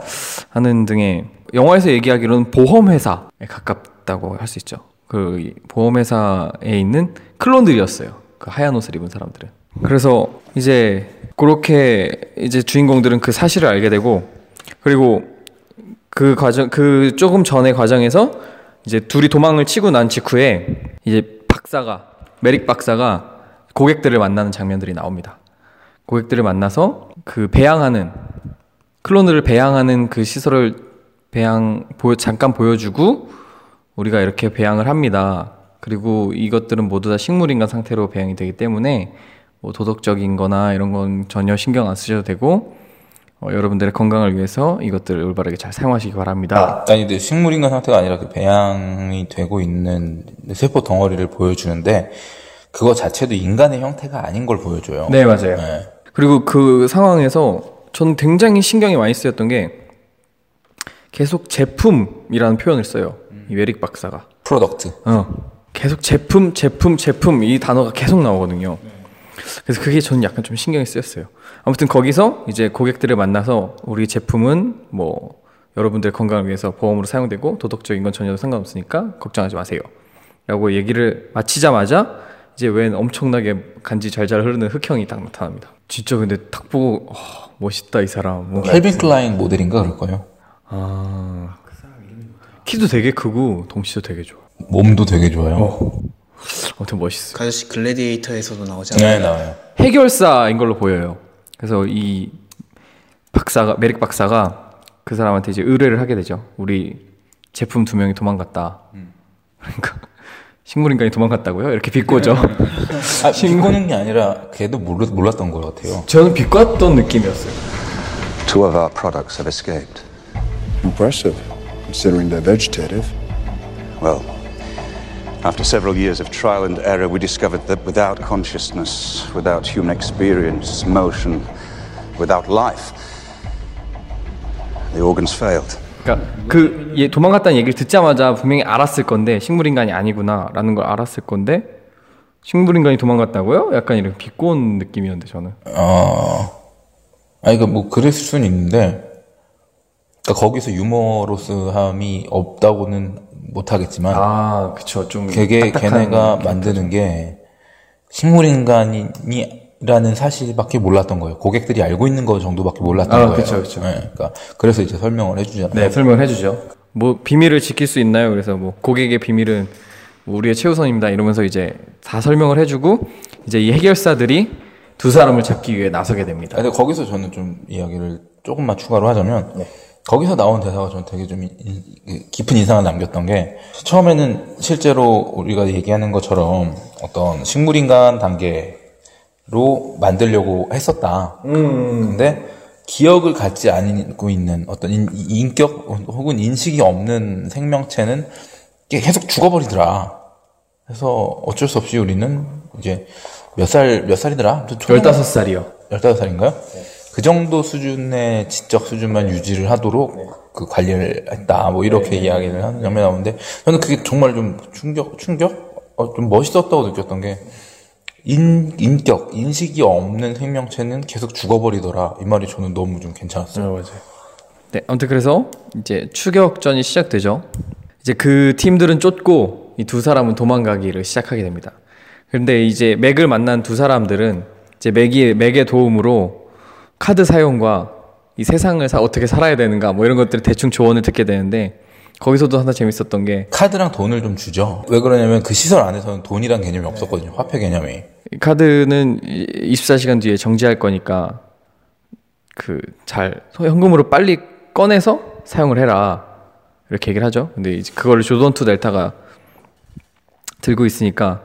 하는 등의 영화에서 얘기하기로는 보험회사에 가깝다고 할 수 있죠. 그이 보험회사에 있는 클론들이었어요. 그 하얀 옷을 입은 사람들은. 그래서 이제 그렇게 이제 주인공들은 그 사실을 알게 되고 그리고 그 과정 그 조금 전의 과정에서 이제 둘이 도망을 치고 난 직후에 이제 박사가 메릭 박사가 고객들을 만나는 장면들이 나옵니다. 고객들을 만나서 그 배양하는 클론들을 배양하는 그 시설을 배양 보여 잠깐 보여주고 우리가 이렇게 배양을 합니다. 그리고 이것들은 모두 다 식물인간 상태로 배양이 되기 때문에 뭐 도덕적인 거나 이런 건 전혀 신경 안 쓰셔도 되고 어, 여러분들의 건강을 위해서 이것들을 올바르게 잘 사용하시기 바랍니다. 아니 근데 식물인간 상태가 아니라 그 배양이 되고 있는 세포 덩어리를 보여주는데 그거 자체도 인간의 형태가 아닌 걸 보여줘요. 네, 맞아요. 네. 그리고 그 상황에서 저는 굉장히 신경이 많이 쓰였던 게 계속 제품이라는 표현을 써요. 이 메릭 박사가. product. 어. 계속 제품, 제품, 제품 이 단어가 계속 나오거든요. 그래서 그게 저는 약간 좀 신경이 쓰였어요. 아무튼 거기서 이제 고객들을 만나서 우리 제품은 뭐 여러분들 건강을 위해서 보험으로 사용되고 도덕적인 건 전혀 상관없으니까 걱정하지 마세요. 라고 얘기를 마치자마자 이제 웬 엄청나게 간지 잘잘 흐르는 흑형이 딱 나타납니다. 진짜 근데 딱 보고 어, 멋있다 이 사람. 캘빈 클라인 모델인가 그럴 거예요. 아 키도 되게 크고 덩치도 되게 좋아. 몸도 되게 좋아요. 아무튼 멋있어. 그 아저씨 글래디에이터에서도 나오지 네? 나와요. 해결사인 걸로 보여요. 그래서 이 박사가 메릭 박사가 그 사람한테 이제 의뢰를 하게 되죠. 우리 제품 두 명이 도망갔다. 그러니까 식물인간이 도망갔다고요? 이렇게 비꼬죠. 아, 비꼬는 게 아니라 걔도 몰랐, 몰랐던 것 같아요. 저는 비꼬았던 느낌이었어요. Two of our products have escaped. Impressive, considering they're vegetative. Well, after several years of trial and error, we discovered that without consciousness, without human experience, motion, without life, the organs failed. 그러니까 그얘 도망갔다는 얘기를 듣자마자 분명히 알았을 건데 식물인간이 아니구나라는 걸 알았을 건데 식물인간이 도망갔다고요? 약간 이런 비꼰 느낌이었는데 저는. 어, 아니, 그뭐 그랬을 수는 있는데, 그러니까 거기서 유머로스함이 없다고는 못하겠지만, 아, 그쵸. 좀 딱딱한 걔네가. 만드는 게 식물인간이 라는 사실밖에 몰랐던 거예요. 고객들이 알고 있는 거 정도밖에 몰랐던 아, 거예요. 그쵸, 그쵸. 네, 그러니까 그래서 이제 설명을 해주잖아요. 네, 설명을 해주죠. 뭐 비밀을 지킬 수 있나요? 그래서 뭐 고객의 비밀은 뭐 우리의 최우선입니다. 이러면서 이제 다 설명을 해주고 이제 이 해결사들이 두 사람을 잡기 위해 나서게 됩니다. 아, 근데 거기서 저는 좀 이야기를 조금만 추가로 하자면 거기서 나온 대사가 저는 되게 좀 인- 인- 깊은 인상을 남겼던 게 처음에는 실제로 우리가 얘기하는 것처럼 어떤 식물인간 단계 로 만들려고 했었다. 근데 기억을 갖지 않고 있는 어떤 인, 인격 혹은 인식이 없는 생명체는 계속 죽어버리더라. 그래서 어쩔 수 없이 우리는 이제 몇 살, 몇 살이더라? 15살이요. 15살인가요? 그 정도 수준의 지적 수준만 유지를 하도록 그 관리를 했다. 뭐 이렇게 이야기를 하는 장면이 나오는데 저는 그게 정말 좀 충격, 충격? 어, 좀 멋있었다고 느꼈던 게 인, 인격, 인식이 없는 생명체는 계속 죽어버리더라. 이 말이 저는 너무 좀 괜찮았어요. 맞아요. 네, 아무튼 그래서 이제 추격전이 시작되죠. 이제 그 팀들은 쫓고 이 두 사람은 도망가기를 시작하게 됩니다. 그런데 이제 맥을 만난 두 사람들은 이제 맥이 맥의 도움으로 카드 사용과 이 세상을 사, 어떻게 살아야 되는가 뭐 이런 것들 대충 조언을 듣게 되는데 거기서도 하나 재밌었던 게 카드랑 돈을 좀 주죠. 왜 그러냐면 그 시설 안에서는 돈이란 개념이 없었거든요. 화폐 개념이. 이 카드는 24시간 뒤에 정지할 거니까 그 잘 현금으로 빨리 꺼내서 사용을 해라 이렇게 얘기를 하죠. 근데 이제 그거를 조던 투 델타가 들고 있으니까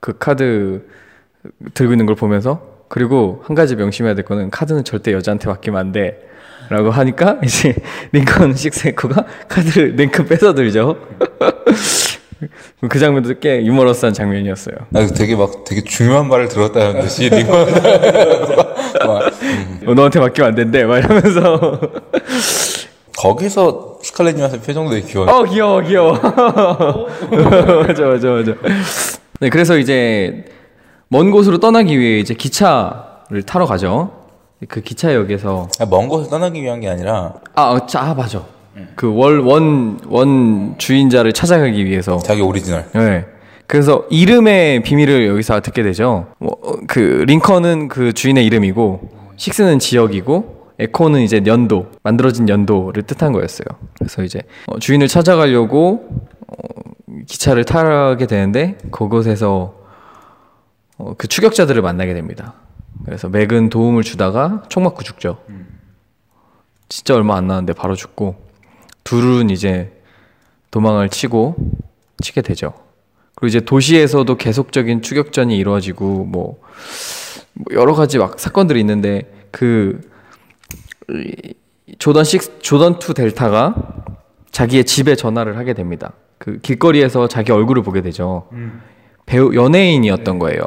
그 카드 들고 있는 걸 보면서 그리고 한 가지 명심해야 될 거는 카드는 절대 여자한테 맡기면 안 돼. 라고 하니까 이제 링컨 식스 에코가 카드를 링컨 뺏어들죠. 그 장면도 꽤 유머러스한 장면이었어요. 나 되게 막 되게 중요한 말을 들었다는 듯이 막 어, 너한테 맡기면 안 된대. 막 이러면서. 거기서 스칼렛 요한슨 표정도 되게 귀여워. 어, 귀여워, 귀여워. 맞아, 맞아, 맞아. 네, 그래서 이제 먼 곳으로 떠나기 위해 이제 기차를 타러 가죠. 그 기차역에서. 아, 먼 곳을 떠나기 위한 게 아니라 아, 어, 자, 아, 맞아. 그 월, 원, 원 주인자를 찾아가기 위해서. 자기 오리지널. 네. 그래서 이름의 비밀을 여기서 듣게 되죠. 뭐, 어, 그 링컨은 그 주인의 이름이고, 식스는 지역이고, 에코는 이제 연도, 만들어진 연도를 뜻한 거였어요. 그래서 이제 어, 주인을 찾아가려고 어, 기차를 타게 되는데 그곳에서 어, 그 추격자들을 만나게 됩니다. 그래서 맥은 도움을 주다가 총 맞고 죽죠. 진짜 얼마 안 나는데 바로 죽고 둘은 이제 도망을 치고 치게 되죠. 그리고 이제 도시에서도 계속적인 추격전이 이루어지고 뭐, 뭐 여러 가지 막 사건들이 있는데 그 이- 조던 6 조던 2 델타가 자기의 집에 전화를 하게 됩니다. 그 길거리에서 자기 얼굴을 보게 되죠. 배우 연예인이었던 거예요.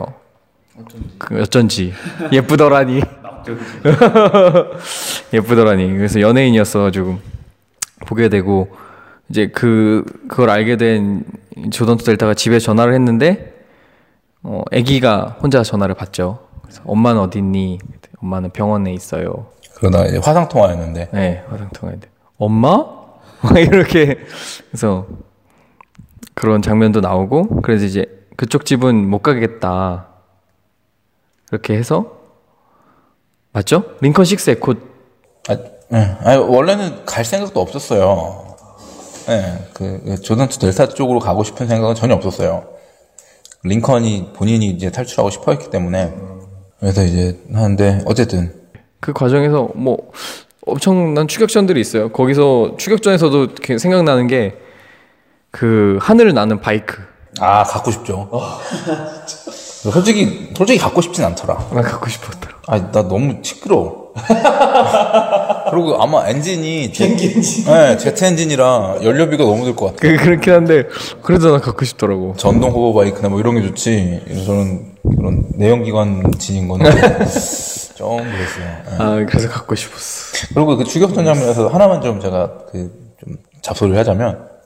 그 어쩐지 예쁘더라니. 예쁘더라니. 그래서 연예인이었어가지고 보게 되고 이제 그 그걸 알게 된 조던 투 델타가 집에 전화를 했는데 어 아기가 혼자 전화를 받죠. 그래서 엄마는 어디 있니? 엄마는 병원에 있어요. 그러다 이제 화상 통화였는데 네, 화상 통화인데 엄마? 막 이렇게 그래서 그런 장면도 나오고 그래서 이제 그쪽 집은 못 가겠다 이렇게 해서 맞죠? 링컨 6 에코 아, 예. 아니, 원래는 갈 생각도 없었어요. 예, 그, 그 조던 투 델타 쪽으로 가고 싶은 생각은 전혀 없었어요. 링컨이 본인이 이제 탈출하고 싶어 했기 때문에. 그래서 이제 하는데, 어쨌든. 그 과정에서 뭐 엄청난 추격전들이 있어요. 거기서 추격전에서도 이렇게 생각나는 게 그 하늘을 나는 바이크. 아, 갖고 싶죠. 솔직히, 솔직히 갖고 싶진 않더라. 나 갖고 싶었더라. 아, 나 너무 시끄러워. 그리고 아마 엔진이. 비행기 엔진? 네, 제트 엔진이라 연료비가 너무 들 것 같아. 그 그렇긴 한데 그래도 나 갖고 싶더라고. 전동 hover 바이크나 뭐 이런 게 좋지. 저는 그런 내연기관 엔진인 거는 좀 그랬어요. 예. 아 그래서 갖고 싶었어. 그리고 그 추격전 장면에서 하나만 좀 제가 그 좀 잡소리를 하자면 그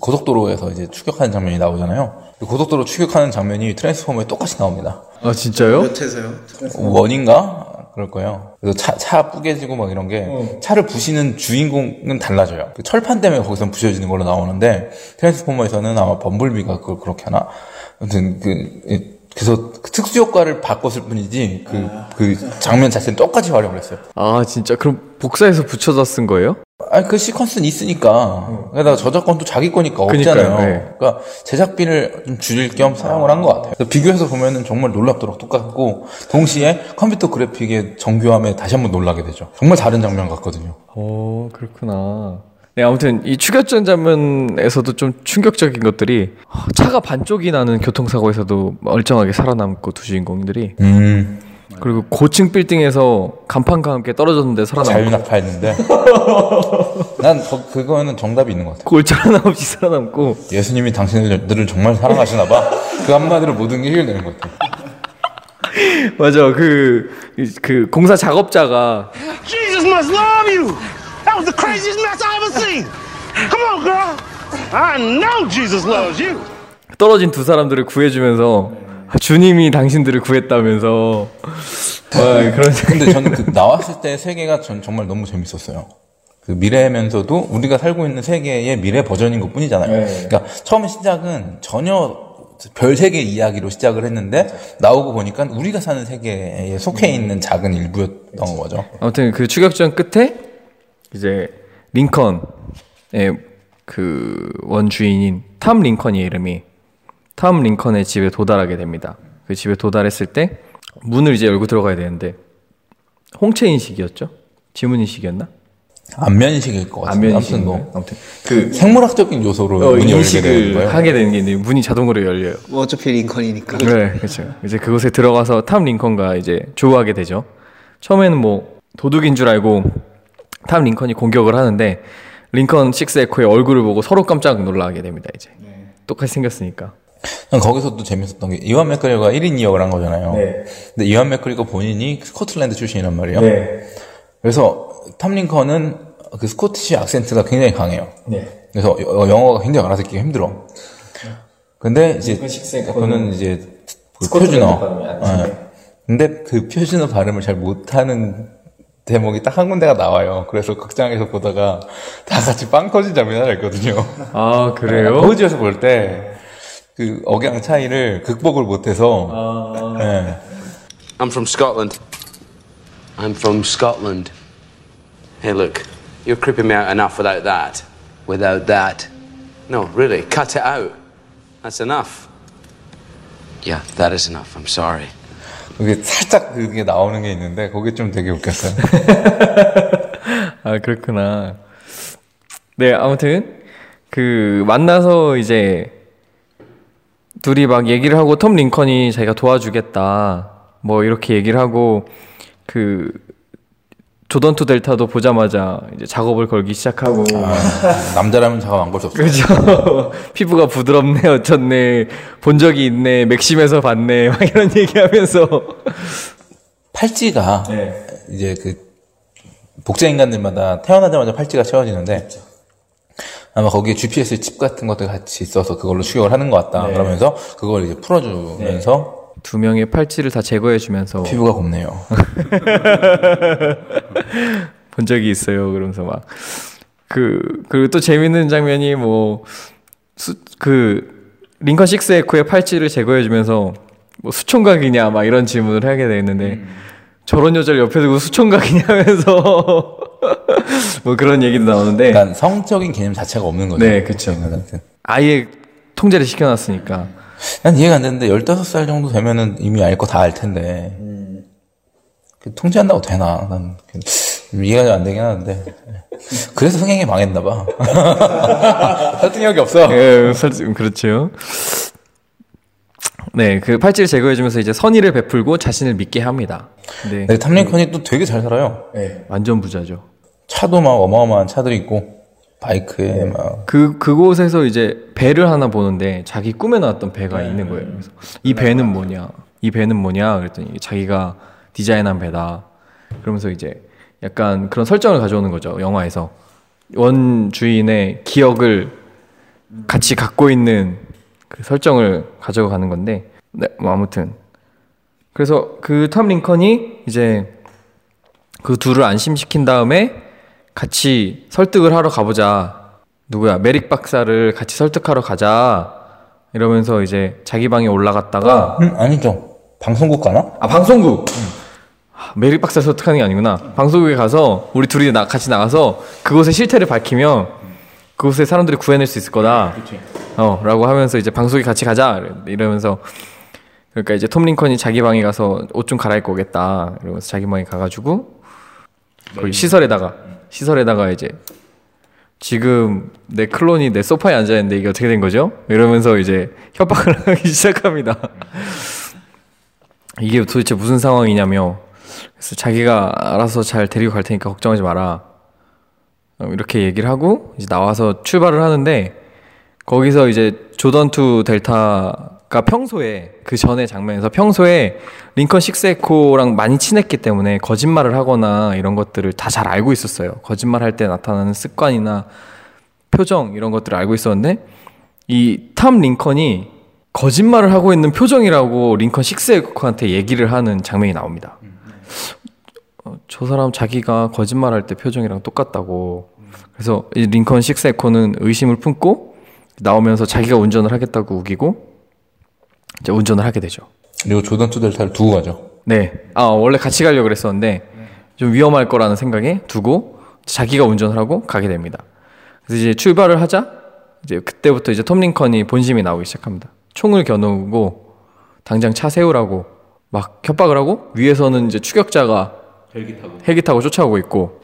고속도로에서 이제 추격하는 장면이 나오잖아요. 그 고속도로 추격하는 장면이 트랜스포머에 똑같이 나옵니다. 아 진짜요? 몇에서요? 원인가? 그럴 거예요. 그래서 차, 차 뿌개지고 막 이런 게 차를 부시는 주인공은 달라져요. 그 철판 때문에 거기서 부셔지는 걸로 나오는데 트랜스포머에서는 아마 범블비가 그걸 그렇게 하나? 아무튼 그 이- 그래서 그 특수 효과를 바꿨을 뿐이지 그, 그 장면 자체는 똑같이 활용을 했어요. 아 진짜 그럼 복사해서 붙여서 쓴 거예요? 아니 그 시퀀스는 있으니까 게다가 저작권도 자기 거니까 없잖아요. 네. 그러니까 제작비를 좀 줄일 겸 사용을 한 것 같아요. 비교해서 보면은 정말 놀랍도록 똑같고 동시에 컴퓨터 그래픽의 정교함에 다시 한번 놀라게 되죠. 정말 다른 장면 같거든요. 어 그렇구나. 네 아무튼 이 추격전 장면에서도 좀 충격적인 것들이 어, 차가 반쪽이 나는 교통사고에서도 멀쩡하게 살아남고 두 주인공들이 음 그리고 고층 빌딩에서 간판과 함께 떨어졌는데 살아남고 자유낙파했는데 난 거- 그거는 정답이 있는 것 같아요. 골절 하나 없이 살아남고 예수님이 당신들을 정말 사랑하시나 봐. 그 한마디로 모든 게 해결되는 것 같아요. 맞아 그그 공사 작업자가 Jesus must love you. That was the craziest mess I ever seen. Come on, girl. I know Jesus loves you. 떨어진 두 사람들을 구해주면서 아, 주님이 당신들을 구했다면서 와, 그런 근데 저는 그 나왔을 때 세계가 전 정말 너무 재밌었어요. 그 미래면서도 우리가 살고 있는 세계의 미래 버전인 것 뿐이잖아요. 그러니까 처음에 시작은 전혀 별 세계 이야기로 시작을 했는데 나오고 보니까 우리가 사는 세계에 속해 있는 작은 일부였던 거죠. 아무튼 그 추격전 끝에 이제 링컨의 그 원주인인 탐 링컨의 이름이 탐 링컨의 집에 도달하게 됩니다. 그 집에 도달했을 때 문을 이제 열고 들어가야 되는데 홍채 인식이었죠? 지문 인식이었나? 안면식일 것 같은데. 아무튼? 뭐 아무튼 그 생물학적인 요소로 어, 문이 인식을. 하게 되는 게 있는데 문이 자동으로 열려요. 뭐 어차피 링컨이니까. 네, 그렇죠. 이제 그곳에 들어가서 탐 링컨과 이제 조우하게 되죠. 처음에는 뭐 도둑인 줄 알고 탐 링컨이 공격을 하는데 링컨 6 에코의 얼굴을 보고 서로 깜짝 놀라게 됩니다. 이제 똑같이 생겼으니까. 난 거기서도 재밌었던 게 이완 맥거리가 1인 2역을 한 거잖아요. 근데 이완 맥거리가 본인이 스코틀랜드 출신이란 말이에요. 그래서 탐 링컨은 그 스코티시 악센트가 굉장히 강해요. 그래서 여- 영어가 굉장히 알아듣기가 힘들어. 근데 이제 그는 이제 그 표준어. 예. 근데 그 표준어 발음을 잘 못하는 대목이 딱 한 군데가 나와요. 그래서 극장에서 보다가 다 같이 빵 터진 장면이 하나 있거든요. 아 그래요? 호주에서 볼 때 그 억양 차이를 극복을 못해서 예. I'm from Scotland. I'm from Scotland. Hey, look, you're creeping me out enough without that. Without that. No, really, cut it out. That's enough. Yeah, that is enough. I'm sorry. 그게 살짝 그게 나오는 게 있는데 그게 좀 되게 웃겼어요. 아 그렇구나. 네 아무튼 그 만나서 이제 둘이 막 얘기를 하고 톰 링컨이 자기가 도와주겠다 뭐 이렇게 얘기를 하고 그 조던투 델타도 보자마자 이제 작업을 걸기 시작하고 남자라면 작업 안 걸수 없어요. 그죠 피부가 부드럽네 어쩌네 본 적이 있네 맥심에서 봤네 막 이런 얘기하면서 팔찌가 네. 이제 그 복제 인간들마다 태어나자마자 팔찌가 채워지는데 아마 거기에 GPS 칩 같은 것들 같이 있어서 그걸로 추격을 하는 것 같다. 네. 그러면서 그걸 이제 풀어주면서 두 명의 팔찌를 다 제거해주면서 피부가 곱네요. 본 적이 있어요. 그러면서 막 그 그리고 또 재밌는 장면이 뭐 그 링컨 식스 에코의 팔찌를 제거해주면서 뭐 수총각이냐 막 이런 질문을 하게 되는데 저런 여자를 옆에 두고 수총각이냐 하면서 뭐 그런 얘기도 나오는데 그러니까 성적인 개념 자체가 없는 거죠. 네. 인간한테. 아예 통제를 시켜놨으니까 난 이해가 안 되는데 15살 정도 되면은 이미 알 거 다 알 텐데 그 통제한다고 되나? 난 그- 좀 이해가 좀안 되긴 하는데 그래서 흥행이 망했나 봐. 설득력이 없어. 예, 설- 그렇죠. 네, 그 팔찌를 제거해주면서 이제 선의를 베풀고 자신을 믿게 합니다. 네, 네, 탐링컨이 또 되게 잘 살아요. 완전 부자죠. 차도 막 어마어마한 차들이 있고 바이크에 막 그 그곳에서 이제 배를 하나 보는데 자기 꿈에 나왔던 배가 있는 거예요. 그래서 이 배는 뭐냐? 이 배는 뭐냐? 그랬더니 자기가 디자인한 배다. 그러면서 이제 약간 그런 설정을 가져오는 거죠. 영화에서 원 주인의 기억을 같이 갖고 있는 그 설정을 가져가는 건데, 네, 뭐 아무튼 그래서 그톰 링컨이 이제 그 둘을 안심시킨 다음에 같이 설득을 하러 가보자. 누구야? 메릭 박사를 같이 설득하러 가자. 이러면서 이제 자기 방에 올라갔다가 음, 아니죠. 방송국 가나? 아 방송국. 아, 메릭 박사 설득하는 게 아니구나. 방송국에 가서 우리 둘이 나, 같이 나가서 그곳의 실태를 밝히면 그곳의 사람들이 구해낼 수 있을 거다. 어, 라고 하면서 이제 방송에 같이 가자. 이러면서 그러니까 이제 톰 링컨이 자기 방에 가서 옷 좀 갈아입고 오겠다. 이러면서 자기 방에 가가지고 거기 시설에다가 시설에다가 이제 지금 내 클론이 내 소파에 앉아 있는데 이게 어떻게 된 거죠? 이러면서 이제 협박을 하기 시작합니다. 이게 도대체 무슨 상황이냐며 그래서 자기가 알아서 잘 데리고 갈 테니까 걱정하지 마라. 어, 이렇게 얘기를 하고 이제 나와서 출발을 하는데 거기서 이제 조던 투 델타 가 평소에 그 전에 장면에서 평소에 링컨 식스 에코랑 많이 친했기 때문에 거짓말을 하거나 이런 것들을 다 잘 알고 있었어요. 거짓말할 때 나타나는 습관이나 표정 이런 것들을 알고 있었는데 이 탐 링컨이 거짓말을 하고 있는 표정이라고 링컨 식스 에코한테 얘기를 하는 장면이 나옵니다. 어, 저 사람 자기가 거짓말할 때 표정이랑 똑같다고. 그래서 이 링컨 식스 에코는 의심을 품고 나오면서 자기가 운전을 하겠다고 우기고 이제 운전을 하게 되죠. 그리고 조던 투 델타를 두고 가죠. 네. 아, 원래 같이 가려고 그랬었는데 좀 위험할 거라는 생각에 두고 자기가 운전을 하고 가게 됩니다. 그래서 이제 출발을 하자 이제 그때부터 이제 톰 링컨이 본심이 나오기 시작합니다. 총을 겨누고 당장 차 세우라고 막 협박을 하고 위에서는 이제 추격자가 헬기 타고. 헬기 타고 쫓아오고 있고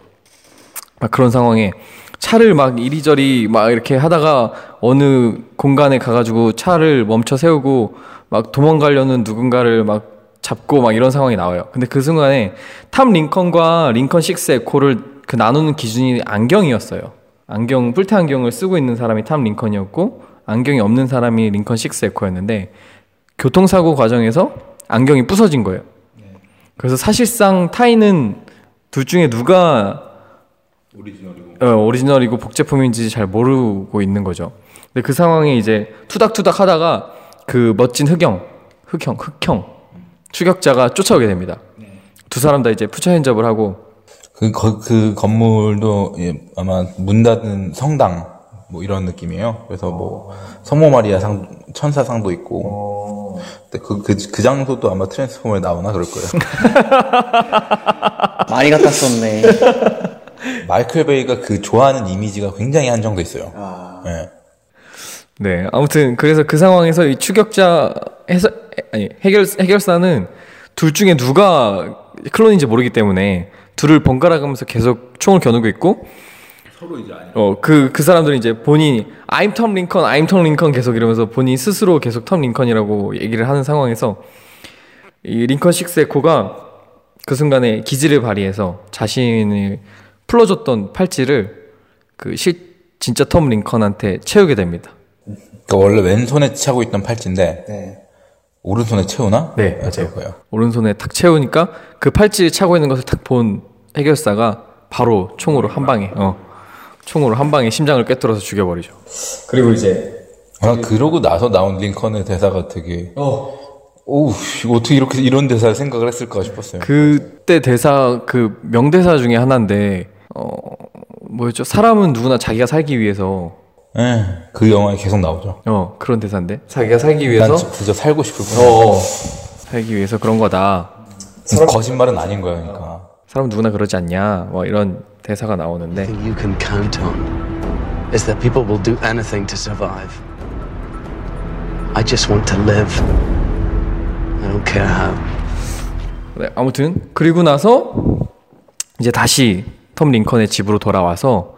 막 그런 상황에 차를 막 이리저리 막 이렇게 하다가 어느 공간에 가가지고 차를 멈춰 세우고 막 도망가려는 누군가를 막 잡고 막 이런 상황이 나와요. 근데 그 순간에 탐 링컨과 링컨 식스 에코를 그 나누는 기준이 안경이었어요. 안경 뿔테 안경을 쓰고 있는 사람이 탐 링컨이었고 안경이 없는 사람이 링컨 식스 에코였는데 교통사고 과정에서 안경이 부서진 거예요. 그래서 사실상 타인은 둘 중에 누가 오리지널이고. 어, 오리지널이고 복제품인지 잘 모르고 있는 거죠. 근데 그 상황에 이제 투닥투닥 하다가 그 멋진 흑형, 흑형, 흑형 추격자가 쫓아오게 됩니다. 두 사람 다 이제 푸처 핸접을 하고 그, 거- 그 건물도 예, 아마 문 닫은 성당 뭐 이런 느낌이에요. 그래서 뭐 성모 마리아 상 천사상도 있고. 근데 그, 그, 그 장소도 아마 트랜스포머에 나오나 그럴 거예요. 많이 갖다 썼네. 마이클 베이가 그 좋아하는 이미지가 굉장히 한정돼 있어요. 예. 네 아무튼 그래서 그 상황에서 이 추격자 해서 아니 해결 해결사는 둘 중에 누가 클론인지 모르기 때문에 둘을 번갈아 가면서 계속 총을 겨누고 있고 서로 이제 아니. 어그 그 사람들은 이제 본인이 I'm 톰 링컨, I'm 톰 링컨 계속 이러면서 본인 스스로 계속 톰 링컨이라고 얘기를 하는 상황에서 이 링컨 식스 에코가 그 순간에 기지를 발휘해서 자신을 풀어줬던 팔찌를 그 실 진짜 톰 링컨한테 채우게 됩니다. 그러니까 원래 왼손에 차고 있던 팔찌인데 네. 오른손에 채우나? 네, 맞아요. 그거예요. 오른손에 탁 채우니까 그 팔찌 차고 있는 것을 탁 본 해결사가 바로 총으로 한 방에 어 총으로 한 방에 심장을 꿰뚫어서 죽여버리죠. 그리고 이제 아, 그러고 나서 나온 링컨의 대사가 되게 어 오우 이거 어떻게 이렇게 이런 대사를 생각을 했을까 싶었어요. 그때 대사 그 명대사 중에 하나인데 어 뭐였죠? 사람은 누구나 자기가 살기 위해서 예, 그 영화에 계속 나오죠. 어 그런 대사인데 자기가 살기 위해서 난 저- 그저 살고 싶을 뿐. 어 살기 위해서 그런 거다. 거짓말은 아닌 거야, 그러니까. 사람 누구나 그러지 않냐? 뭐 이런 대사가 나오는데 you can count on is that people will do anything to survive. I just want to live. I don't care how. 네, 아무튼 그리고 나서 이제 다시 톰 링컨의 집으로 돌아와서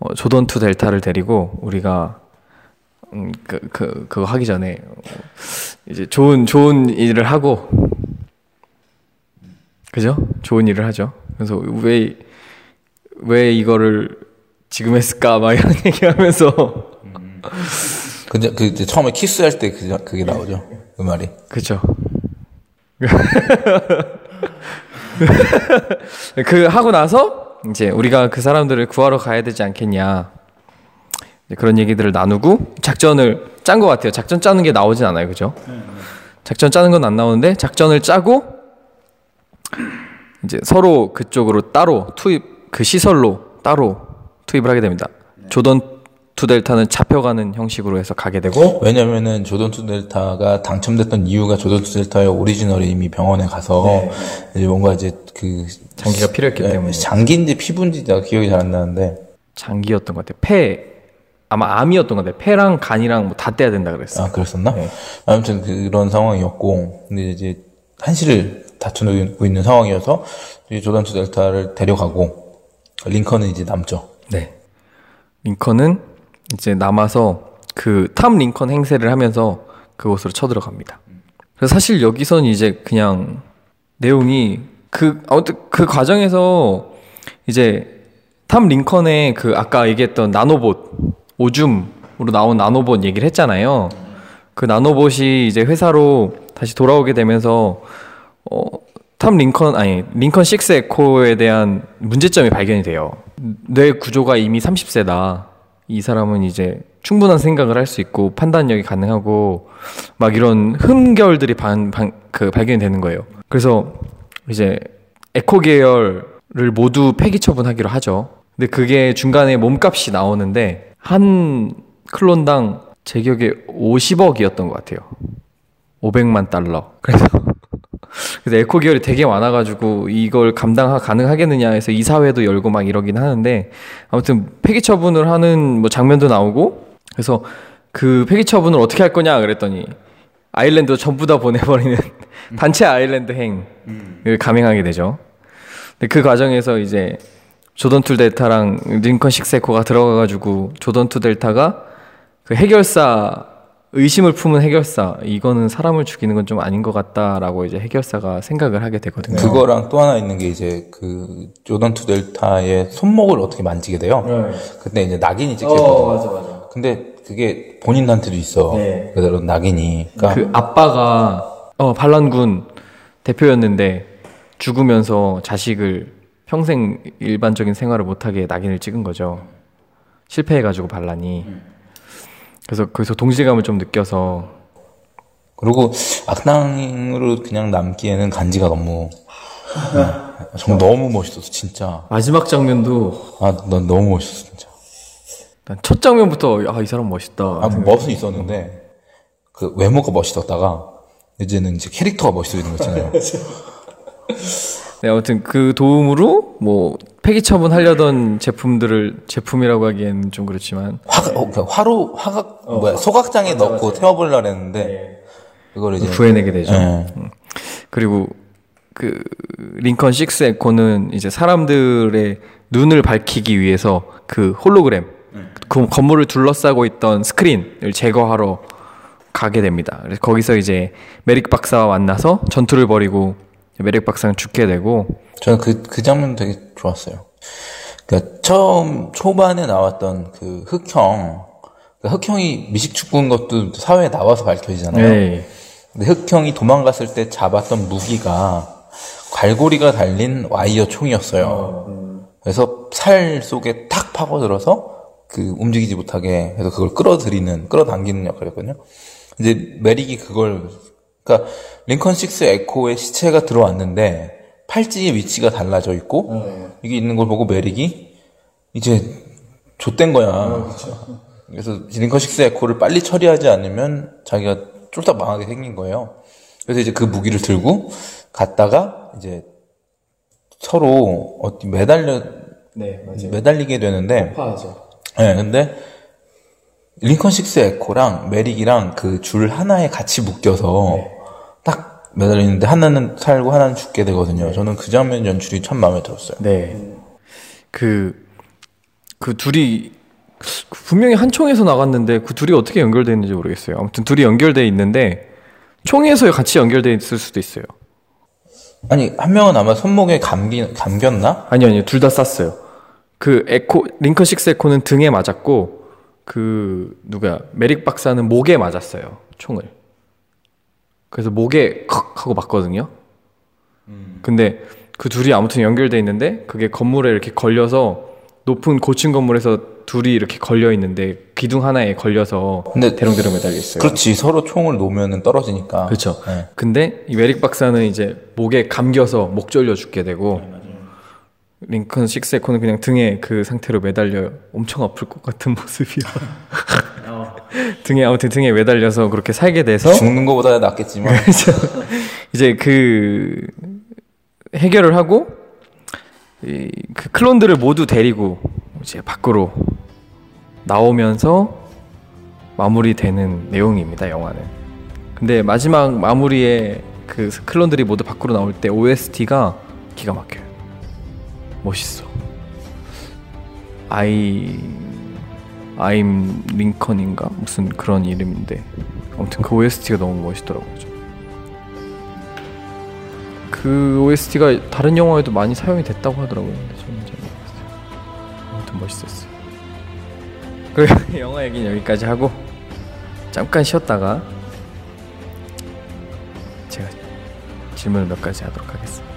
어, 조던 투 델타를 데리고 우리가 음, 그, 그, 그거 하기 전에 어, 이제 좋은 좋은 일을 하고 그죠? 좋은 일을 하죠. 그래서 왜 왜 이거를 지금 했을까 막 이런 얘기 하면서 근데 그 이제 처음에 키스할 때 그, 그게 나오죠. 그 말이. 그죠. 그 하고 나서 이제 우리가 그 사람들을 구하러 가야 되지 않겠냐. 그런 얘기들을 나누고 작전을 짠 것 같아요. 작전 짜는 게 나오진 않아요, 그죠? 작전 짜는 건 안 나오는데 작전을 짜고 이제 서로 그쪽으로 따로 투입 그 시설로 따로 투입을 하게 됩니다. 조던 투 델타는 잡혀가는 형식으로 해서 가게 되고 왜냐면은 조던 투 델타가 당첨됐던 이유가 조던 투 델타의 오리지널이 이미 병원에 가서 이제 뭔가 이제 그 장기가 필요했기 예, 때문에. 장기인지 피부인지 내가 기억이 잘 안 나는데 장기였던 것 같아요. 폐 아마 암이었던 것 같아요. 폐랑 간이랑 뭐 다 떼야 된다 그랬어. 아 그랬었나? 아무튼 그런 상황이었고 근데 이제 한시를 다투고 있는 상황이어서 이제 조던 투 델타를 데려가고 링컨은 이제 남죠. 네. 링컨은 이제 남아서 그 탐 링컨 행세를 하면서 그곳으로 쳐들어갑니다. 그래서 사실 여기선 이제 그냥 내용이 그 아무튼 그 과정에서 이제 탐 링컨의 그 아까 얘기했던 나노봇 오줌으로 나온 나노봇 얘기를 했잖아요. 그 나노봇이 이제 회사로 다시 돌아오게 되면서 어, 탐 링컨 아니 링컨 6 에코에 대한 문제점이 발견이 돼요. 뇌 구조가 이미 30세다. 이 사람은 이제 충분한 생각을 할 수 있고 판단력이 가능하고 막 이런 흠결들이 반, 반, 그 발견이 되는 거예요. 그래서 이제 에코 계열을 모두 폐기 처분하기로 하죠. 근데 그게 중간에 몸값이 나오는데 한 클론당 제 기억에 50억이었던 것 같아요. 500만 달러. 그래서 그래서 에코 계열이 되게 많아가지고 이걸 감당 가능하겠느냐 해서 이사회도 열고 막 이러긴 하는데 아무튼 폐기 처분을 하는 뭐 장면도 나오고 그래서 그 폐기 처분을 어떻게 할 거냐 그랬더니 아일랜드 전부 다 보내버리는 단체 아일랜드 행을 감행하게 되죠. 근데 그 과정에서 이제 조던 투 델타랑 링컨 식스 에코가 들어가가지고 조던 투 델타가 그 해결사 의심을 품은 해결사 이거는 사람을 죽이는 건 좀 아닌 것 같다라고 이제 해결사가 생각을 하게 되거든요. 그거랑 또 하나 있는 게 이제 그 조던 투 델타의 손목을 어떻게 만지게 돼요. 근데 이제 낙인이 찍혔거든요. 어, 맞아, 맞아. 근데 그게 본인한테도 있어. 네. 그대로 낙인이. 그러니까 그 아빠가 어 반란군 대표였는데 죽으면서 자식을 평생 일반적인 생활을 못하게 낙인을 찍은 거죠. 실패해가지고 반란이. 그래서 거기서 동질감을 좀 느껴서 그리고 악당으로 그냥 남기에는 간지가 너무 네. 정말 너무 멋있었어 진짜. 마지막 장면도 아, 난 너무 멋있었어 진짜. 난 첫 장면부터 아 이 사람 멋있다. 아, 멋은 있었는데 그 외모가 멋있었다가 이제는 이제 캐릭터가 멋있어지는 거 있잖아요. 네, 아무튼 그 도움으로 뭐 폐기 처분하려던 제품들을 제품이라고 하기에는 좀 그렇지만 화, 어, 그 화로 화각 뭐야 소각장에 넣고 태워보려고 했는데 그걸 이제 구해내게 되죠. 네. 음. 그리고 그 링컨 6 에코는 이제 사람들의 눈을 밝히기 위해서 그 홀로그램 그 건물을 둘러싸고 있던 스크린을 제거하러 가게 됩니다. 그래서 거기서 이제 메릭 박사와 만나서 전투를 벌이고 메릭 박사는 죽게 되고 저는 그, 그 장면 되게 좋았어요. 그러니까 처음 초반에 나왔던 그 흑형, 그 흑형이 미식축구인 것도 사회에 나와서 밝혀지잖아요. 네. 근데 흑형이 도망갔을 때 잡았던 무기가 갈고리가 달린 와이어 총이었어요. 그래서 살 속에 탁 파고들어서 그 움직이지 못하게 해서 그걸 끌어들이는, 끌어당기는 역할이었거든요. 이제 메릭이 그걸, 그러니까 링컨 6 에코의 시체가 들어왔는데 팔찌의 위치가 달라져 있고 이게 있는 걸 보고 메릭이 이제 좆된 거야. 그래서 링컨 6 에코를 빨리 처리하지 않으면 자기가 쫄딱 망하게 생긴 거예요. 그래서 이제 그 무기를 들고 갔다가 이제 서로 어디 매달려 네. 매달리게 되는데 파하죠. 네, 근데 링컨 6 에코랑 메릭이랑 그 줄 하나에 같이 묶여서 딱 매달리는데 하나는 살고 하나는 죽게 되거든요. 저는 그 장면 연출이 참 마음에 들었어요. 네. 그, 그 둘이, 그 분명히 한 총에서 나갔는데 그 둘이 어떻게 연결되어 있는지 모르겠어요. 아무튼 둘이 연결되어 있는데 총에서 같이 연결되어 있을 수도 있어요. 아니 한 명은 아마 손목에 감기 감겼나? 아니, 아니요. 둘 다 쐈어요. 그 에코, 링컨 6 에코는 등에 맞았고, 그, 누구야, 메릭 박사는 목에 맞았어요. 총을. 그래서 목에 컥 하고 맞거든요. 근데 그 둘이 아무튼 연결돼 있는데 그게 건물에 이렇게 걸려서 높은 고층 건물에서 둘이 이렇게 걸려 있는데 기둥 하나에 걸려서 근데 대롱대롱 매달려 있어요. 그렇지 서로 총을 놓으면 떨어지니까. 그렇죠. 네. 근데 이 메릭 박사는 이제 목에 감겨서 목 졸려 죽게 되고 링컨 식스에코는 그냥 등에 그 상태로 매달려 엄청 아플 것 같은 모습이야. 등에 아무튼 등에 매달려서 그렇게 살게 돼서 죽는 것보다 낫겠지만 이제 그 해결을 하고 이 그 클론들을 모두 데리고 이제 밖으로 나오면서 마무리되는 내용입니다 영화는. 근데 마지막 마무리에 그 클론들이 모두 밖으로 나올 때 OST가 기가 막혀요. 멋있어. 아이 아임 링컨인가 무슨 그런 이름인데 아무튼 그 OST가 너무 멋있더라고요. 좀. 그 OST가 다른 영화에도 많이 사용이 됐다고 하더라고요. 근데 저는 잘 모르겠어요. 아무튼 멋있었어요. 그 영화 얘기는 여기까지 하고 잠깐 쉬었다가 제가 질문을 몇 가지 하도록 하겠습니다.